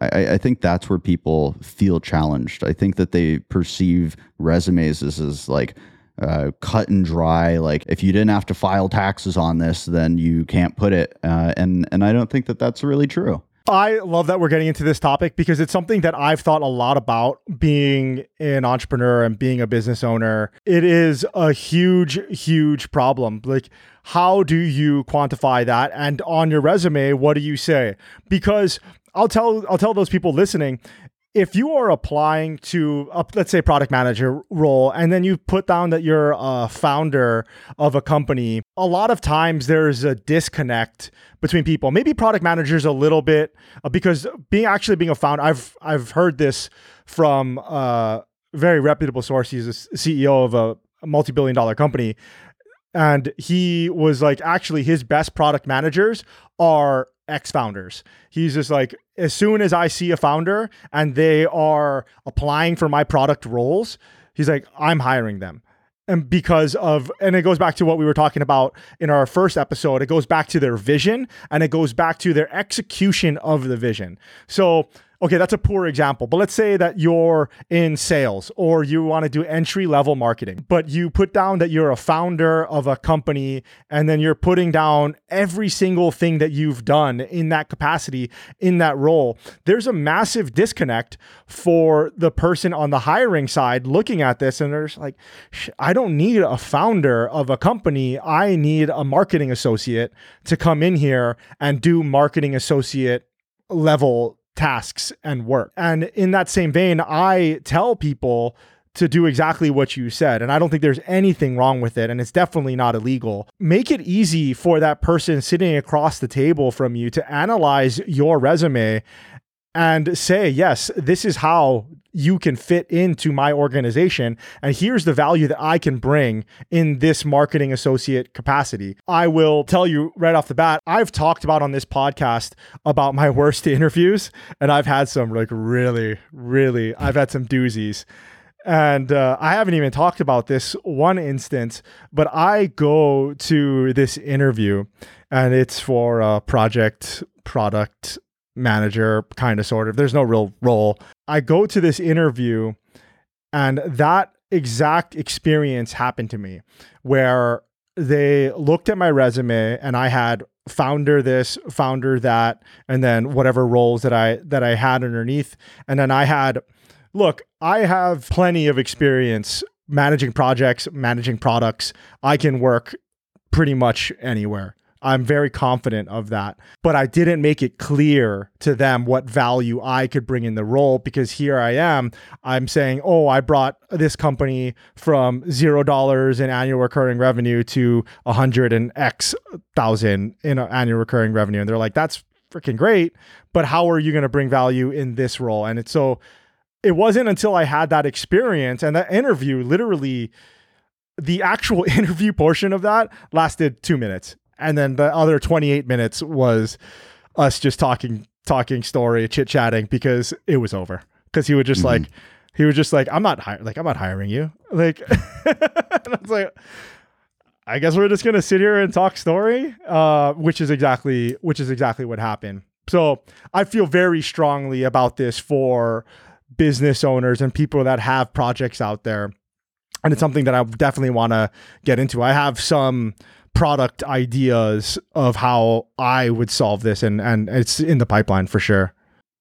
I, I, think that's where people feel challenged. I think that they perceive resumes as, as like uh, cut and dry. Like if you didn't have to file taxes on this, then you can't put it. Uh, and and I don't think that that's really true. I love that we're getting into this topic because it's something that I've thought a lot about being an entrepreneur and being a business owner. It is a huge, huge problem. Like, how do you quantify that? And on your resume, what do you say? Because I'll tell I'll tell those people listening, if you are applying to a, let's say product manager role and then you put down that you're a founder of a company a lot of times there's a disconnect between people. Maybe product managers a little bit uh, because being actually being a founder i've i've heard this from a very reputable source he's a ceo of a multi-billion dollar company and he was like actually his best product managers are ex founders. He's just like, as soon as I see a founder and they are applying for my product roles, he's like, I'm hiring them. And because of, and it goes back to what we were talking about in our first episode, it goes back to their vision and it goes back to their execution of the vision. So, okay, that's a poor example, but let's say that you're in sales or you want to do entry level marketing, but you put down that you're a founder of a company and then you're putting down every single thing that you've done in that capacity, in that role. There's a massive disconnect for the person on the hiring side looking at this and there's like, I don't need a founder of a company. I need a marketing associate to come in here and do marketing associate level tasks and work. And in that same vein, I tell people to do exactly what you said. And I don't think there's anything wrong with it. And it's definitely not illegal. Make it easy for that person sitting across the table from you to analyze your resume and say, yes, this is how you can fit into my organization. And here's the value that I can bring in this marketing associate capacity. I will tell you right off the bat, I've talked about on this podcast about my worst interviews, and I've had some like really, really, I've had some doozies. And uh, I haven't even talked about this one instance, but I go to this interview and it's for a project product manager, kind of, sort of. There's no real role. I go to this interview, and that exact experience happened to me where they looked at my resume and I had founder this, founder that, and then whatever roles that I that I had underneath. And then I had look, I have plenty of experience managing projects, managing products. I can work pretty much anywhere. I'm very confident of that. But I didn't make it clear to them what value I could bring in the role because here I am. I'm saying, oh, I brought this company from zero dollars in annual recurring revenue to a hundred and X thousand in annual recurring revenue. And they're like, that's freaking great. But how are you going to bring value in this role? And it's so it wasn't until I had that experience and that interview literally the actual interview portion of that lasted two minutes and then the other 28 minutes was us just talking talking story chit chatting because it was over. Because he would just mm-hmm. like he was just like i'm not hi- like i'm not hiring you. Like i was like i guess we're just gonna sit here and talk story uh which is exactly which is exactly what happened. So i feel very strongly about this for business owners and people that have projects out there. And it's something that i definitely want to get into. I have some product ideas of how I would solve this, and and it's in the pipeline for sure.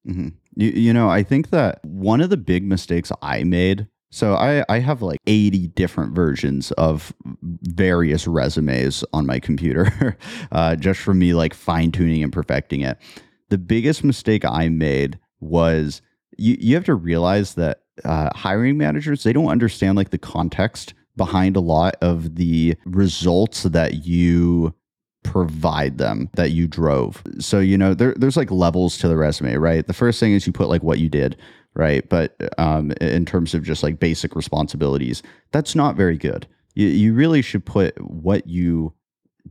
Mm-hmm. You, you know, I think that one of the big mistakes I made. So I, I have like 80 different versions of various resumes on my computer, uh, just for me like fine tuning and perfecting it. The biggest mistake I made was you, you have to realize that uh, hiring managers they don't understand like the context behind a lot of the results that you provide them that you drove. So, you know, there, there's like levels to the resume, right? The first thing is you put like what you did, right? But um, in terms of just like basic responsibilities, that's not very good. You, you really should put what you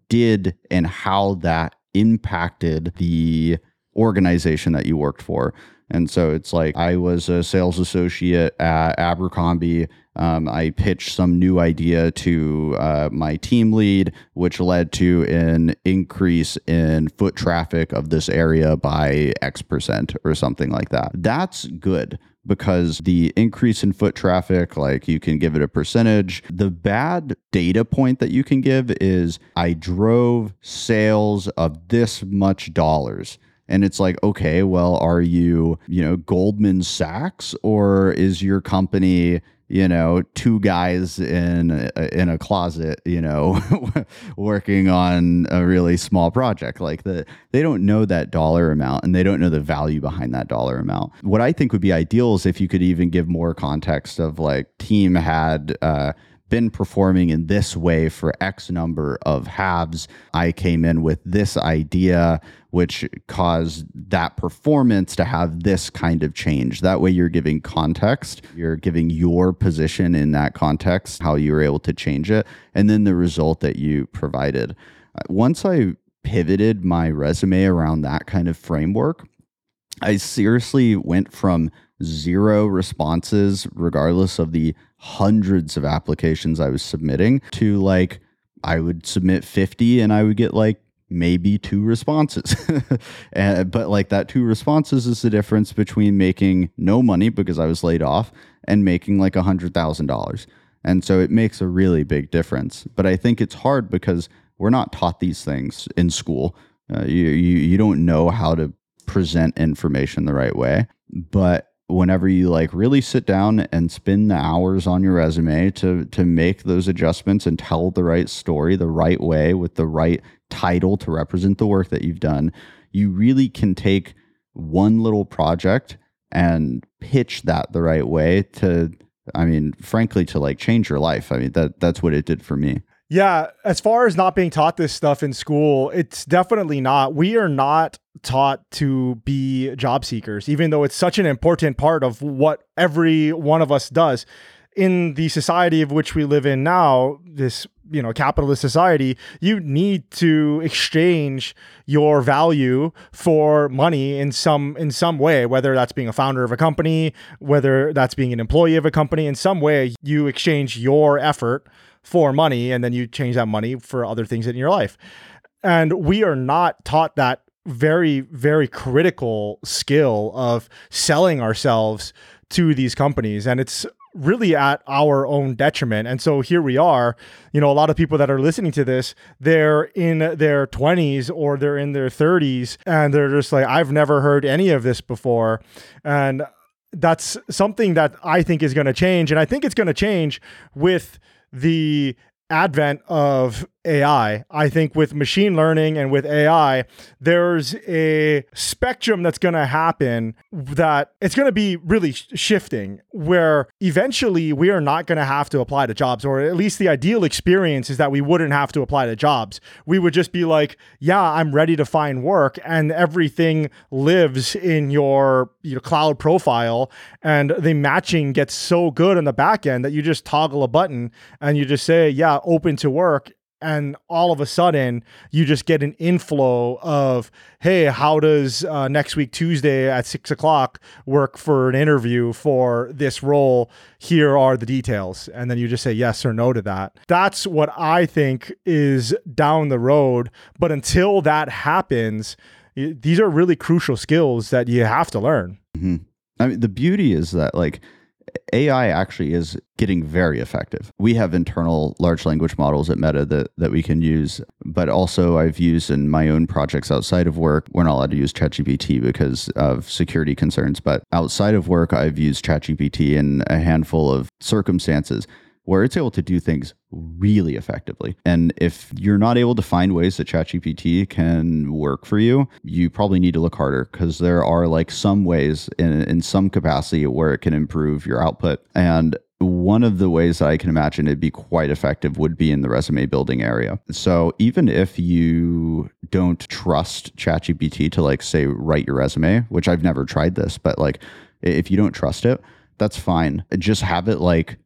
did and how that impacted the organization that you worked for. And so it's like I was a sales associate at Abercrombie. Um, I pitched some new idea to uh, my team lead, which led to an increase in foot traffic of this area by X percent or something like that. That's good because the increase in foot traffic, like you can give it a percentage. The bad data point that you can give is I drove sales of this much dollars. And it's like, okay, well, are you, you know, Goldman Sachs or is your company, you know, two guys in in a closet, you know, working on a really small project? Like the they don't know that dollar amount and they don't know the value behind that dollar amount. What I think would be ideal is if you could even give more context of like team had uh been performing in this way for X number of halves. I came in with this idea, which caused that performance to have this kind of change. That way, you're giving context, you're giving your position in that context, how you were able to change it, and then the result that you provided. Uh, once I pivoted my resume around that kind of framework, I seriously went from zero responses, regardless of the hundreds of applications I was submitting, to like I would submit 50 and I would get like maybe two responses. and, but like that two responses is the difference between making no money because I was laid off and making like a hundred thousand dollars. And so it makes a really big difference. But I think it's hard because we're not taught these things in school. Uh, you, you you don't know how to present information the right way. But whenever you like really sit down and spend the hours on your resume to to make those adjustments and tell the right story the right way with the right title to represent the work that you've done you really can take one little project and pitch that the right way to i mean frankly to like change your life. I mean that that's what it did for me yeah, as far as not being taught this stuff in school, it's definitely not. We are not taught to be job seekers, even though it's such an important part of what every one of us does. In the society of which we live in now, this you know capitalist society, you need to exchange your value for money in some in some way, whether that's being a founder of a company, whether that's being an employee of a company. In some way, you exchange your effort for money and then you change that money for other things in your life. And we are not taught that very, very critical skill of selling ourselves to these companies. And it's really at our own detriment. And so here we are, you know, a lot of people that are listening to this, they're in their 20s or they're in their 30s and they're just like, I've never heard any of this before. And that's something that I think is going to change. And I think it's going to change with the advent of AI. I think with machine learning and with AI, there's a spectrum that's going to happen that it's going to be really shifting where eventually we are not going to have to apply to jobs or at least the ideal experience is that we wouldn't have to apply to jobs. We would just be like, yeah, I'm ready to find work and everything lives in your, your cloud profile and the matching gets so good on the back end that you just toggle a button and you just say, yeah, open to work and all of a sudden you just get an inflow of hey how does uh, next week tuesday at six o'clock work for an interview for this role? Here are the details. And then you just say yes or no to that. That's what i think is down the road but until that happens these are really crucial skills that you have to learn. Mm-hmm. i mean the beauty is that like AI actually is getting very effective. We have internal large language models at Meta that, that we can use, but also I've used in my own projects outside of work. We're not allowed to use ChatGPT because of security concerns, but outside of work, I've used ChatGPT in a handful of circumstances where it's able to do things really effectively. And if you're not able to find ways that ChatGPT can work for you, you probably need to look harder because there are like some ways in, in some capacity where it can improve your output. And one of the ways that I can imagine it'd be quite effective would be in the resume building area. So even if you don't trust ChatGPT to like say write your resume, which I've never tried this, but like if you don't trust it, that's fine. Just have it like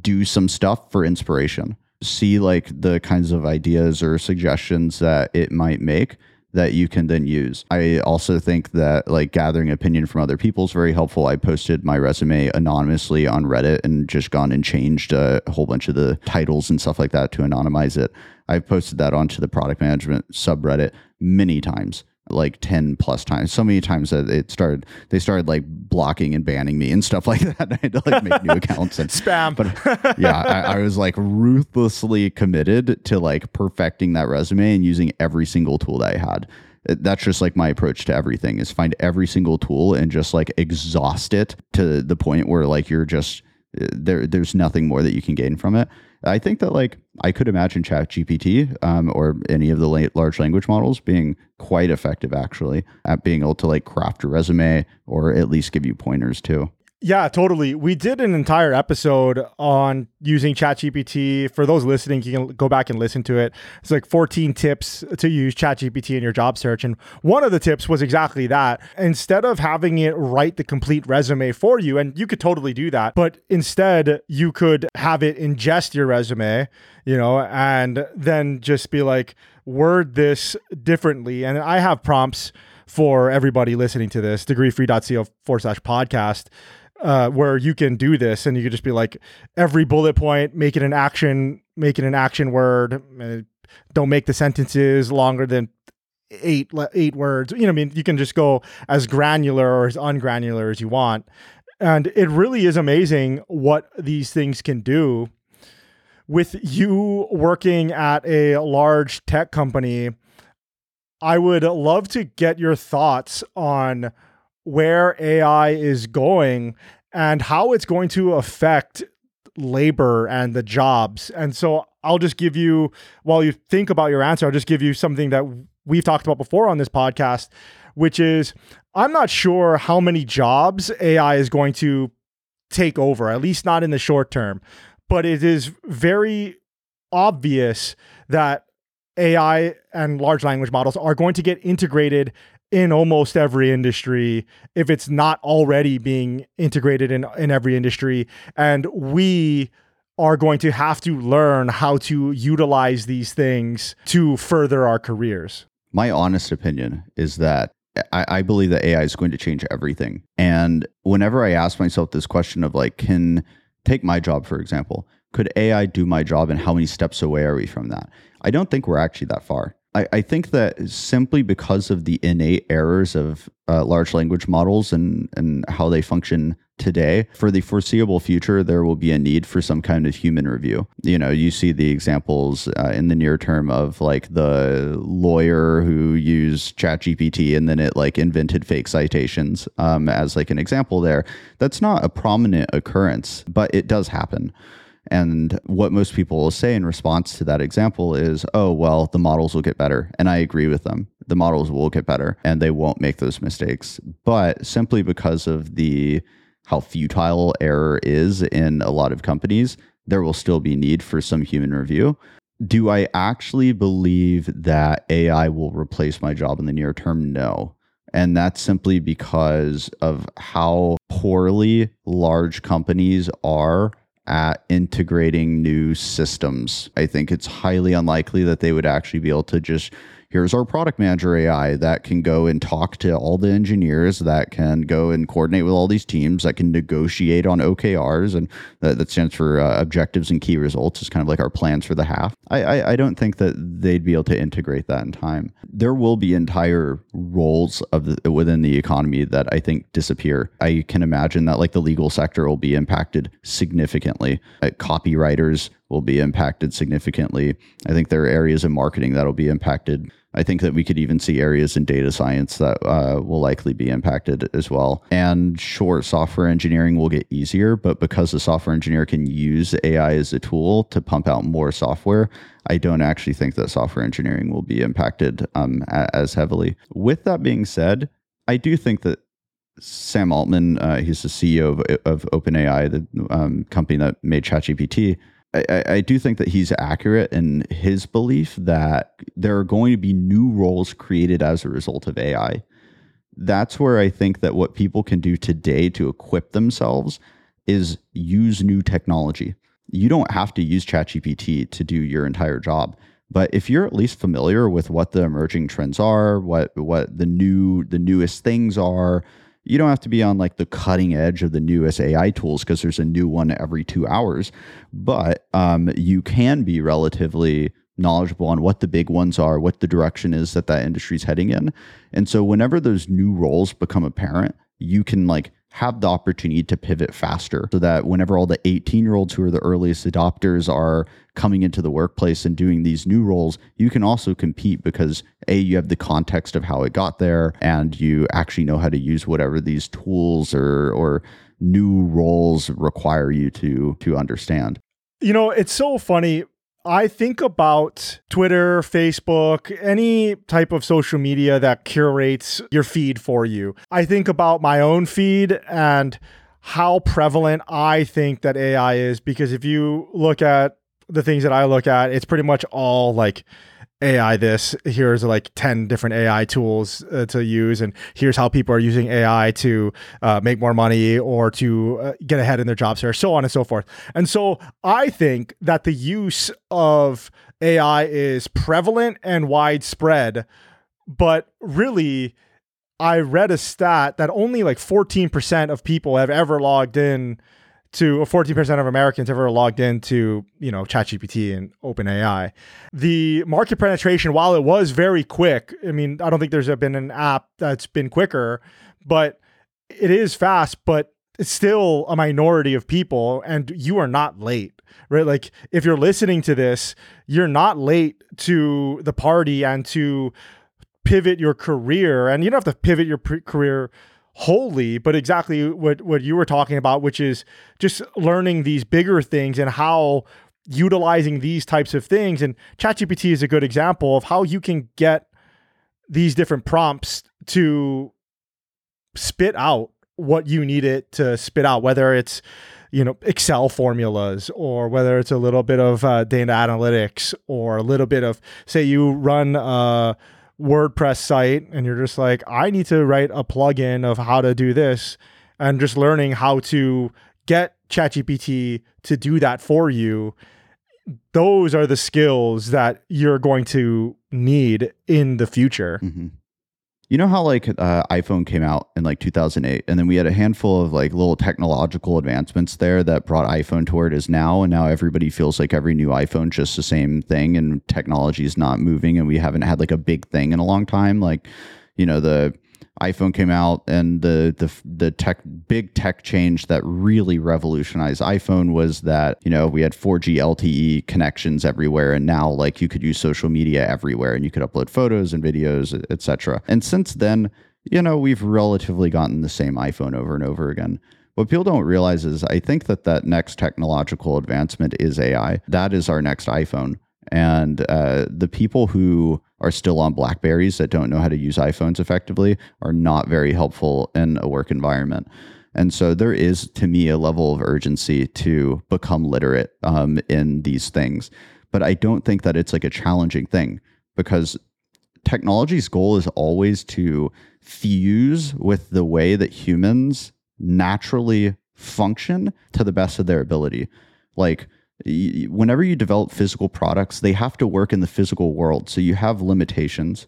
do some stuff for inspiration. See like the kinds of ideas or suggestions that it might make that you can then use. I also think that like gathering opinion from other people is very helpful. I posted my resume anonymously on Reddit and just gone and changed a whole bunch of the titles and stuff like that to anonymize it. I've posted that onto the product management subreddit many times like 10 plus times so many times that it started they started like blocking and banning me and stuff like that. I had to like make new accounts and spam. but yeah I, I, was like ruthlessly committed to like perfecting that resume and using every single tool that i had. Uh, that's just like my approach to everything is find every single tool and just like exhaust it to the point where like you're just uh, there there's nothing more that you can gain from it I think that like I could imagine Chat GPT um, or any of the large language models being quite effective actually at being able to like craft a resume or at least give you pointers too. Yeah, totally. We did an entire episode on using ChatGPT. For those listening, you can go back and listen to it. It's like 14 tips to use ChatGPT in your job search. And one of the tips was exactly that. Instead of having it write the complete resume for you, and you could totally do that, but instead you could have it ingest your resume, you know, and then just be like, word this differently. And I have prompts for everybody listening to this, degreefree.co forward slash podcast uh, where you can do this and you could just be like every bullet point, make it an action, make it an action word. Uh, don't make the sentences longer than eight eight words. You know, I mean, you can just go as granular or as ungranular as you want, and it really is amazing what these things can do. With you working at a large tech company, I would love to get your thoughts on where AI is going and how it's going to affect labor and the jobs. And so I'll just give you, while you think about your answer, I'll just give you something that we've talked about before on this podcast, which is I'm not sure how many jobs AI is going to take over, at least not in the short term. But it is very obvious that AI and large language models are going to get integrated in almost every industry if it's not already being integrated in in every industry and we are going to have to learn how to utilize these things to further our careers. My honest opinion is that I, I, believe that AI is going to change everything. And whenever I ask myself this question of like, can take my job, for example, could AI do my job and how many steps away are we from that? I don't think we're actually that far. I, I think that simply because of the innate errors of uh, large language models and, and how they function today, for the foreseeable future, there will be a need for some kind of human review. You know, you see the examples uh, in the near term of like the lawyer who used ChatGPT and then it like invented fake citations um, as like an example there. That's not a prominent occurrence, but it does happen. And what most people will say in response to that example is, oh, well, the models will get better. And I agree with them. The models will get better and they won't make those mistakes. But simply because of the how futile error is in a lot of companies, there will still be need for some human review. Do I actually believe that AI will replace my job in the near term? No. And that's simply because of how poorly large companies are at integrating new systems. I think it's highly unlikely that they would actually be able to just here's our product manager AI that can go and talk to all the engineers, that can go and coordinate with all these teams, that can negotiate on OKRs, and that, that stands for uh, objectives and key results. Is kind of like our plans for the half. I, I, I don't think that they'd be able to integrate that in time. There will be entire roles of the, within the economy that I think disappear. I can imagine that like the legal sector will be impacted significantly. Uh, copywriters will be impacted significantly. I think there are areas in marketing that will be impacted. I think that we could even see areas in data science that uh, will likely be impacted as well. And sure, software engineering will get easier, but because the software engineer can use AI as a tool to pump out more software, I don't actually think that software engineering will be impacted um, as heavily. With that being said, I do think that Sam Altman, uh, he's the CEO of, of OpenAI, the um, company that made ChatGPT. I, I do think that he's accurate in his belief that there are going to be new roles created as a result of AI. That's where I think that what people can do today to equip themselves is use new technology. You don't have to use ChatGPT to do your entire job. But if you're at least familiar with what the emerging trends are, what what the new the newest things are, you don't have to be on like the cutting edge of the newest AI tools because there's a new one every two hours. But um, you can be relatively knowledgeable on what the big ones are, what the direction is that that industry is heading in. And so whenever those new roles become apparent, you can like have the opportunity to pivot faster so that whenever all the 18 year olds who are the earliest adopters are coming into the workplace and doing these new roles, you can also compete because A, you have the context of how it got there and you actually know how to use whatever these tools or, or new roles require you to, to understand. You know, it's so funny I think about Twitter, Facebook, any type of social media that curates your feed for you. I think about my own feed and how prevalent I think that AI is because if you look at the things that I look at, it's pretty much all like AI this. Here's like 10 different AI tools uh, to use, and here's how people are using AI to uh, make more money or to uh, get ahead in their job search, so on and so forth. And so I think that the use of AI is prevalent and widespread, but really, I read a stat that only like 14% of people have ever logged in to uh, 14% of Americans have ever logged into, you know, ChatGPT and OpenAI. The market penetration, while it was very quick, I mean, I don't think there's been an app that's been quicker, but it is fast, but it's still a minority of people and you are not late, right? Like if you're listening to this, you're not late to the party and to pivot your career and you don't have to pivot your pre- career wholly, but exactly what what you were talking about, which is just learning these bigger things and how utilizing these types of things. And ChatGPT is a good example of how you can get these different prompts to spit out what you need it to spit out, whether it's you know Excel formulas or whether it's a little bit of uh, data analytics or a little bit of say you run. Uh, WordPress site and you're just like, I need to write a plugin of how to do this and just learning how to get ChatGPT to do that for you. Those are the skills that you're going to need in the future. Mm-hmm. You know how like uh, iPhone came out in like 2008, and then we had a handful of like little technological advancements there that brought iPhone to where it is now, and now everybody feels like every new iPhone just the same thing, and technology is not moving, and we haven't had like a big thing in a long time. Like, you know, the iPhone came out and the the the tech big tech change that really revolutionized iPhone was that you know we had 4G LTE connections everywhere and now like you could use social media everywhere and you could upload photos and videos etc. And since then, you know, we've relatively gotten the same iPhone over and over again. What people don't realize is I think that that next technological advancement is AI. That is our next iPhone. And uh, the people who are still on Blackberries that don't know how to use iPhones effectively are not very helpful in a work environment. And so there is, to me, a level of urgency to become literate um, in these things. But I don't think that it's like a challenging thing because technology's goal is always to fuse with the way that humans naturally function to the best of their ability. Like, whenever you develop physical products, they have to work in the physical world. So you have limitations.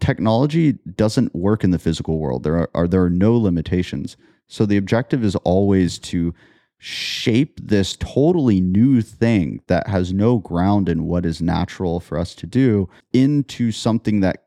Technology doesn't work in the physical world. There are, are there are no limitations. So the objective is always to shape this totally new thing that has no ground in what is natural for us to do into something that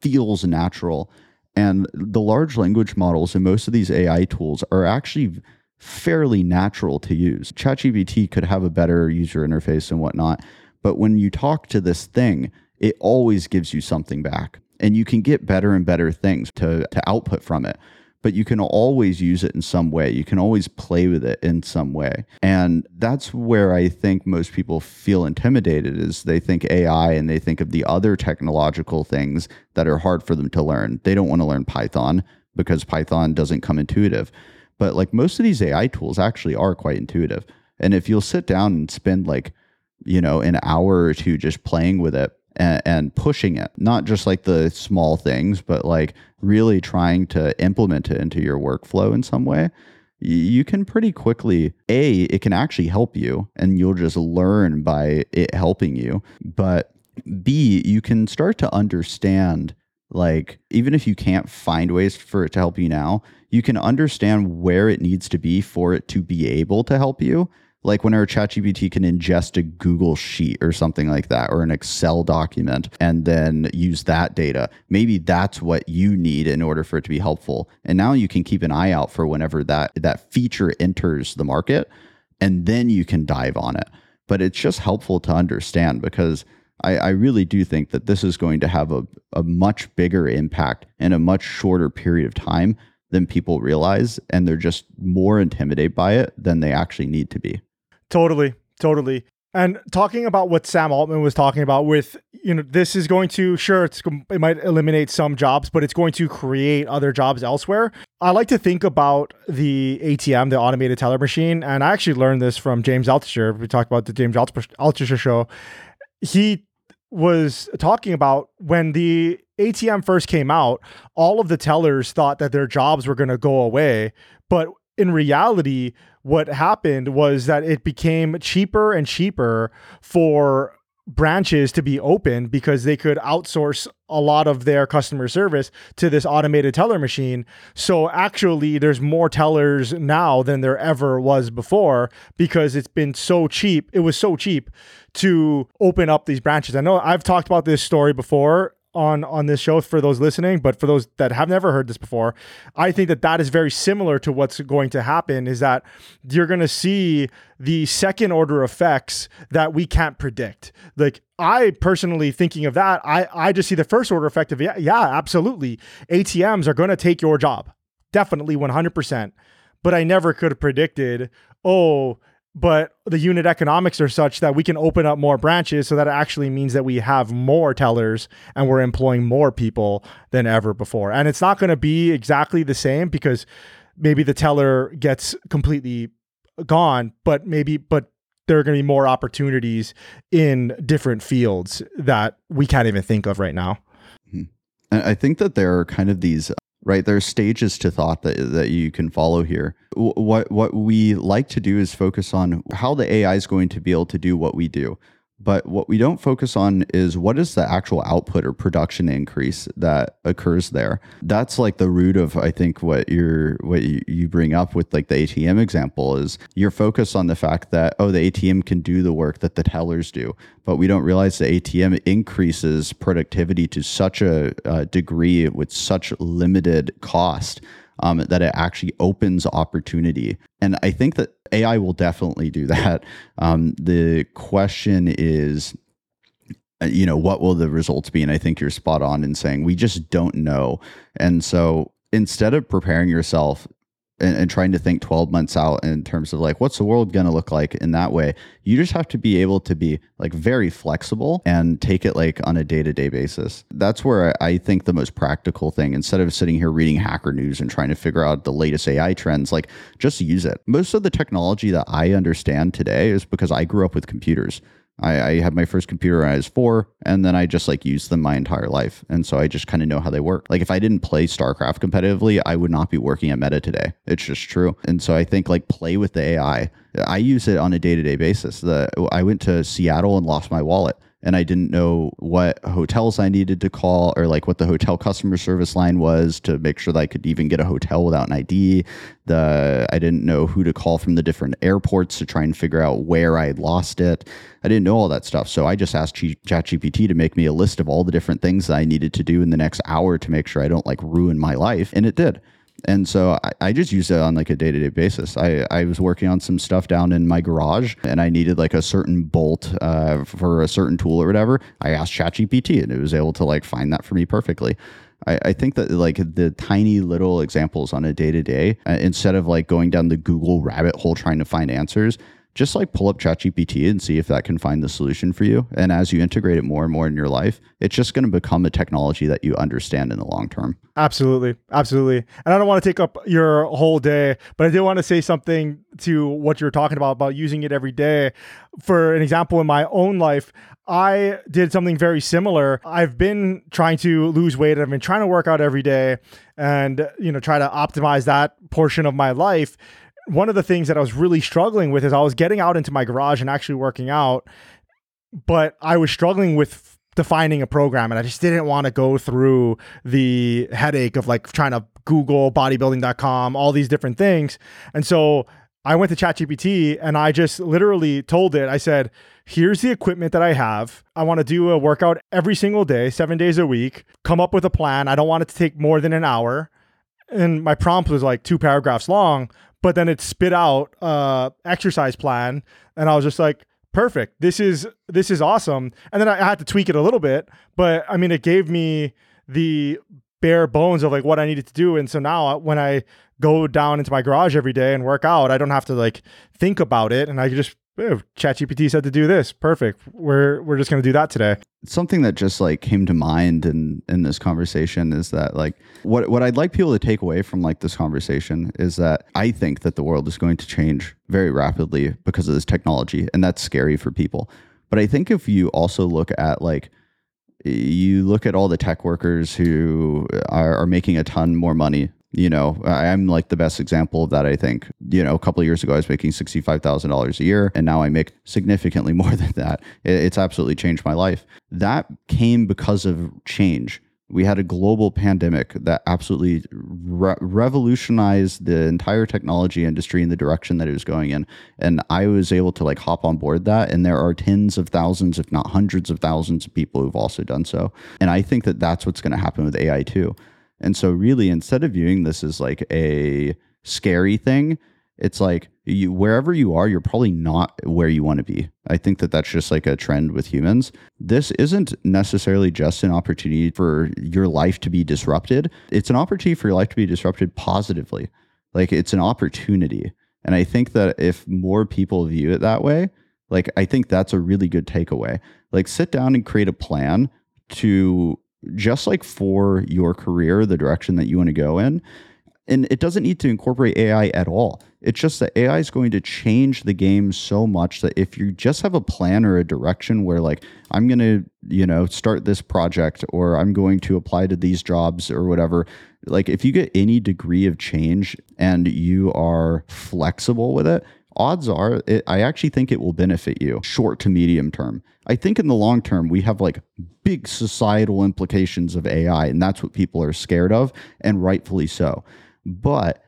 feels natural. And the large language models and most of these AI tools are actually fairly natural to use. ChatGPT could have a better user interface and whatnot, but when you talk to this thing, it always gives you something back. And you can get better and better things to, to output from it, but you can always use it in some way. You can always play with it in some way. And that's where I think most people feel intimidated is they think AI and they think of the other technological things that are hard for them to learn. They don't want to learn Python because Python doesn't come intuitive. But like most of these AI tools actually are quite intuitive. And if you'll sit down and spend like, you know, an hour or two just playing with it and, and pushing it, not just like the small things, but like really trying to implement it into your workflow in some way, you can pretty quickly a it can actually help you and you'll just learn by it helping you but b you can start to understand like even if you can't find ways for it to help you now you can understand where it needs to be for it to be able to help you like whenever ChatGPT can ingest a Google sheet or something like that, or an Excel document, and then use that data. Maybe that's what you need in order for it to be helpful. And now you can keep an eye out for whenever that that feature enters the market, and then you can dive on it. But it's just helpful to understand because I, I really do think that this is going to have a, a much bigger impact in a much shorter period of time than people realize, and they're just more intimidated by it than they actually need to be. Totally, totally. And talking about what Sam Altman was talking about with, you know, this is going to, sure, it's, it might eliminate some jobs, but it's going to create other jobs elsewhere. I like to think about the ATM, the automated teller machine. And I actually learned this from James Altucher. We talked about the James Altucher show. He was talking about when the ATM first came out, all of the tellers thought that their jobs were going to go away. But in reality, what happened was that it became cheaper and cheaper for branches to be open because they could outsource a lot of their customer service to this automated teller machine. So actually there's more tellers now than there ever was before because it's been so cheap. It was so cheap to open up these branches. I know I've talked about this story before on on this show for those listening but for those that have never heard this before i think that that is very similar to what's going to happen is that you're going to see the second order effects that we can't predict. Like i personally thinking of that i i just see the first order effect of yeah yeah absolutely. Atms are going to take your job. Definitely 100% but i never could have predicted oh but the unit economics are such that we can open up more branches so that actually means that we have more tellers and we're employing more people than ever before and it's not going to be exactly the same because maybe the teller gets completely gone but maybe but there are going to be more opportunities in different fields that we can't even think of right now mm-hmm. I think that there are kind of these right? There are stages to thought that, that you can follow here. What what we like to do is focus on how the AI is going to be able to do what we do. But what we don't focus on is what is the actual output or production increase that occurs there. That's like the root of I think what you're what you bring up with like the ATM example is you're focused on the fact that oh the ATM can do the work that the tellers do, but we don't realize the ATM increases productivity to such a, a degree with such limited cost um, that it actually opens opportunity. And I think that AI will definitely do that. Um, the question is, uh, you know, what will the results be? And I think you're spot on in saying we just don't know. And so instead of preparing yourself and, and, trying to think 12 months out in terms of like what's the world going to look like in that way. You just have to be able to be like very flexible and take it like on a day-to-day basis. That's where i think the most practical thing instead of sitting here reading hacker news and trying to figure out the latest ai trends like just use it. Most of the technology that i understand today is because i grew up with computers I, I had my first computer when I was four, and then I just like used them my entire life. And so I just kind of know how they work. Like if I didn't play StarCraft competitively, I would not be working at Meta today. It's just true. And so I think like play with the AI. I use it on a day to day basis. The I went to Seattle and lost my wallet and I didn't know what hotels I needed to call or like what the hotel customer service line was to make sure that I could even get a hotel without an ID. The I didn't know who to call from the different airports to try and figure out where I lost it. I didn't know all that stuff. So I just asked ChatGPT to make me a list of all the different things that I needed to do in the next hour to make sure I don't like ruin my life. And it did. And so I, I just use it on like a day to day basis. I, I was working on some stuff down in my garage and I needed like a certain bolt uh, for a certain tool or whatever. I asked ChatGPT and it was able to like find that for me perfectly. I, I think that like the tiny little examples on a day to day, instead of like going down the Google rabbit hole trying to find answers, just like pull up ChatGPT and see if that can find the solution for you. And as you integrate it more and more in your life, it's just going to become a technology that you understand in the long term. Absolutely. Absolutely. And I don't want to take up your whole day, but I did want to say something to what you're talking about, about using it every day. For an example, in my own life, I did something very similar. I've been trying to lose weight. I've been trying to work out every day and, you know, try to optimize that portion of my life. One of the things that I was really struggling with is I was getting out into my garage and actually working out, but I was struggling with defining a program and I just didn't want to go through the headache of like trying to Google bodybuilding.com, all these different things. And so I went to ChatGPT and I just literally told it, I said, here's the equipment that I have. I want to do a workout every single day, seven days a week, come up with a plan. I don't want it to take more than an hour. And my prompt was like two paragraphs long, but then it spit out a exercise plan. And I was just like, perfect. This is this is awesome. And then I had to tweak it a little bit, but I mean it gave me the bare bones of like what I needed to do. And so now uh, when I go down into my garage every day and work out. I don't have to like think about it, and I just ChatGPT said to do this. Perfect. We're we're just going to do that today. Something that just like came to mind in in this conversation is that like what what I'd like people to take away from like this conversation is that I think that the world is going to change very rapidly because of this technology, and that's scary for people. But I think if you also look at like you look at all the tech workers who are, are making a ton more money you know i'm like the best example of that i think. You know a couple years ago i was making $65000 a year and now i make significantly more than that. It's absolutely changed my life. That came because of change. We had a global pandemic that absolutely re- revolutionized the entire technology industry in the direction that it was going in and i was able to like hop on board that and there are tens of thousands if not hundreds of thousands of people who've also done so and i think that that's what's going to happen with ai too and so, really, instead of viewing this as like a scary thing, it's like you wherever you are, you're probably not where you want to be. I think that that's just like a trend with humans. This isn't necessarily just an opportunity for your life to be disrupted. It's an opportunity for your life to be disrupted positively. Like it's an opportunity. And I think that if more people view it that way, like I think that's a really good takeaway. Like sit down and create a plan to just like for your career, the direction that you want to go in. And it doesn't need to incorporate AI at all. It's just that AI is going to change the game so much that if you just have a plan or a direction where, like, I'm going to, you know, start this project or I'm going to apply to these jobs or whatever, like, if you get any degree of change and you are flexible with it, odds are it, I actually think it will benefit you short to medium term. I think in the long term, we have like big societal implications of AI, and that's what people are scared of, and rightfully so. But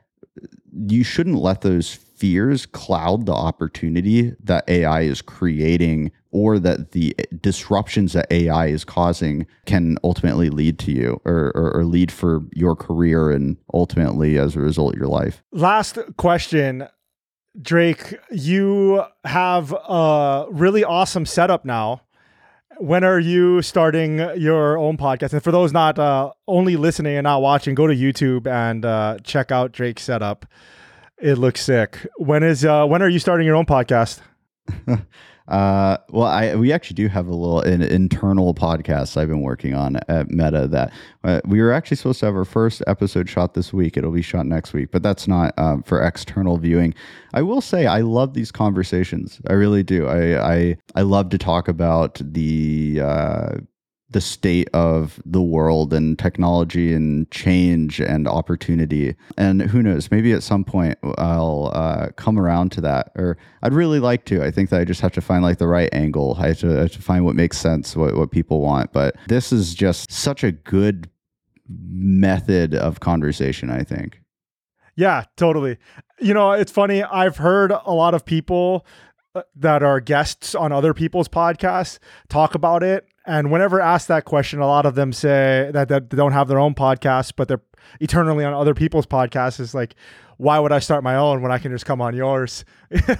you shouldn't let those fears cloud the opportunity that AI is creating or that the disruptions that AI is causing can ultimately lead to you or, or, or, lead for your career and ultimately as a result your life. Last question. Drake, you have a really awesome setup now. When are you starting your own podcast? And for those not uh, only listening and not watching, go to YouTube and uh, check out Drake's setup. It looks sick. When is uh, when are you starting your own podcast? Uh, well, I we actually do have a little an internal podcast I've been working on at Meta that uh, we were actually supposed to have our first episode shot this week. It'll be shot next week, but that's not um, for external viewing. I will say I love these conversations. I really do. I I, I love to talk about the uh, the state of the world and technology and change and opportunity. And who knows, maybe at some point I'll uh, come around to that, or I'd really like to. I think that I just have to find like the right angle. I have to, I have to find what makes sense, what, what people want. But this is just such a good method of conversation, I think. Yeah, totally. You know, it's funny. I've heard a lot of people uh, that are guests on other people's podcasts talk about it and whenever asked that question, a lot of them say that, that they don't have their own podcast, but they're eternally on other people's podcasts. Is like, why would I start my own when I can just come on yours? and,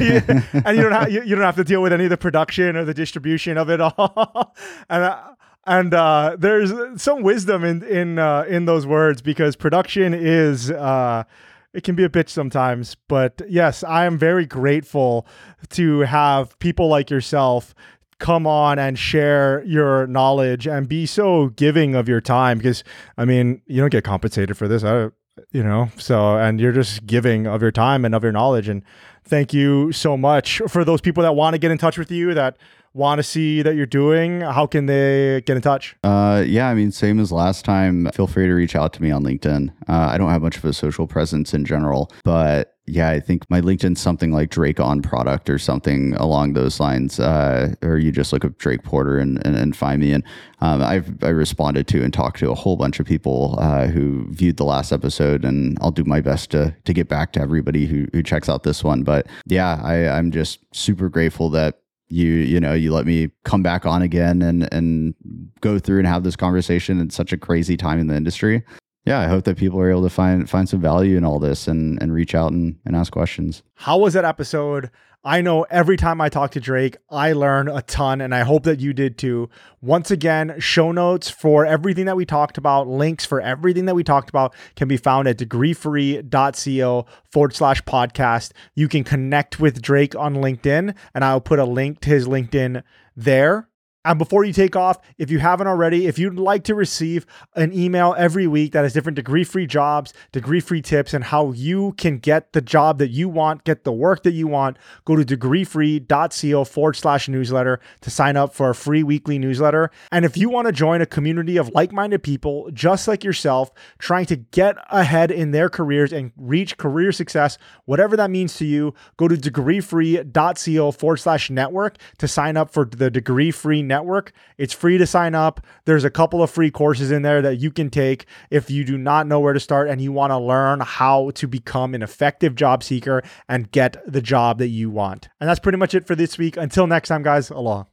you, and, you, don't have you, you, don't have to deal with any of the production or the distribution of it all. and uh, and uh, there's some wisdom in in uh, in those words because production is uh, it can be a bitch sometimes. But yes, I am very grateful to have people like yourself come on and share your knowledge and be so giving of your time because I mean, you don't get compensated for this. I you know, so and you're just giving of your time and of your knowledge and thank you so much for those people that want to get in touch with you that want to see that you're doing how can they get in touch uh, yeah i mean same as last time feel free to reach out to me on linkedin uh, i don't have much of a social presence in general but yeah, I think my LinkedIn's something like Drake on product or something along those lines. Uh, or you just look up Drake Porter and, and, and find me. And um, I've I responded to and talked to a whole bunch of people uh, who viewed the last episode, and I'll do my best to to get back to everybody who who checks out this one. But yeah, I, I'm just super grateful that you you know you let me come back on again and and go through and have this conversation in such a crazy time in the industry yeah, I hope that people are able to find find some value in all this and and reach out and, and ask questions. How was that episode? I know every time I talk to Drake, I learn a ton, and I hope that you did too. Once again, show notes for everything that we talked about, links for everything that we talked about can be found at degreefree.co forward slash podcast. You can connect with Drake on LinkedIn, and I'll put a link to his LinkedIn there and before you take off, if you haven't already, if you'd like to receive an email every week that has different degree free jobs, degree free tips, and how you can get the job that you want, get the work that you want, go to degreefree.co forward slash newsletter to sign up for a free weekly newsletter. And if you want to join a community of like minded people just like yourself, trying to get ahead in their careers and reach career success, whatever that means to you, go to degreefree.co forward slash network to sign up for the degree free network network. It's free to sign up. There's a couple of free courses in there that you can take if you do not know where to start and you want to learn how to become an effective job seeker and get the job that you want. And that's pretty much it for this week. Until next time, guys, aloha.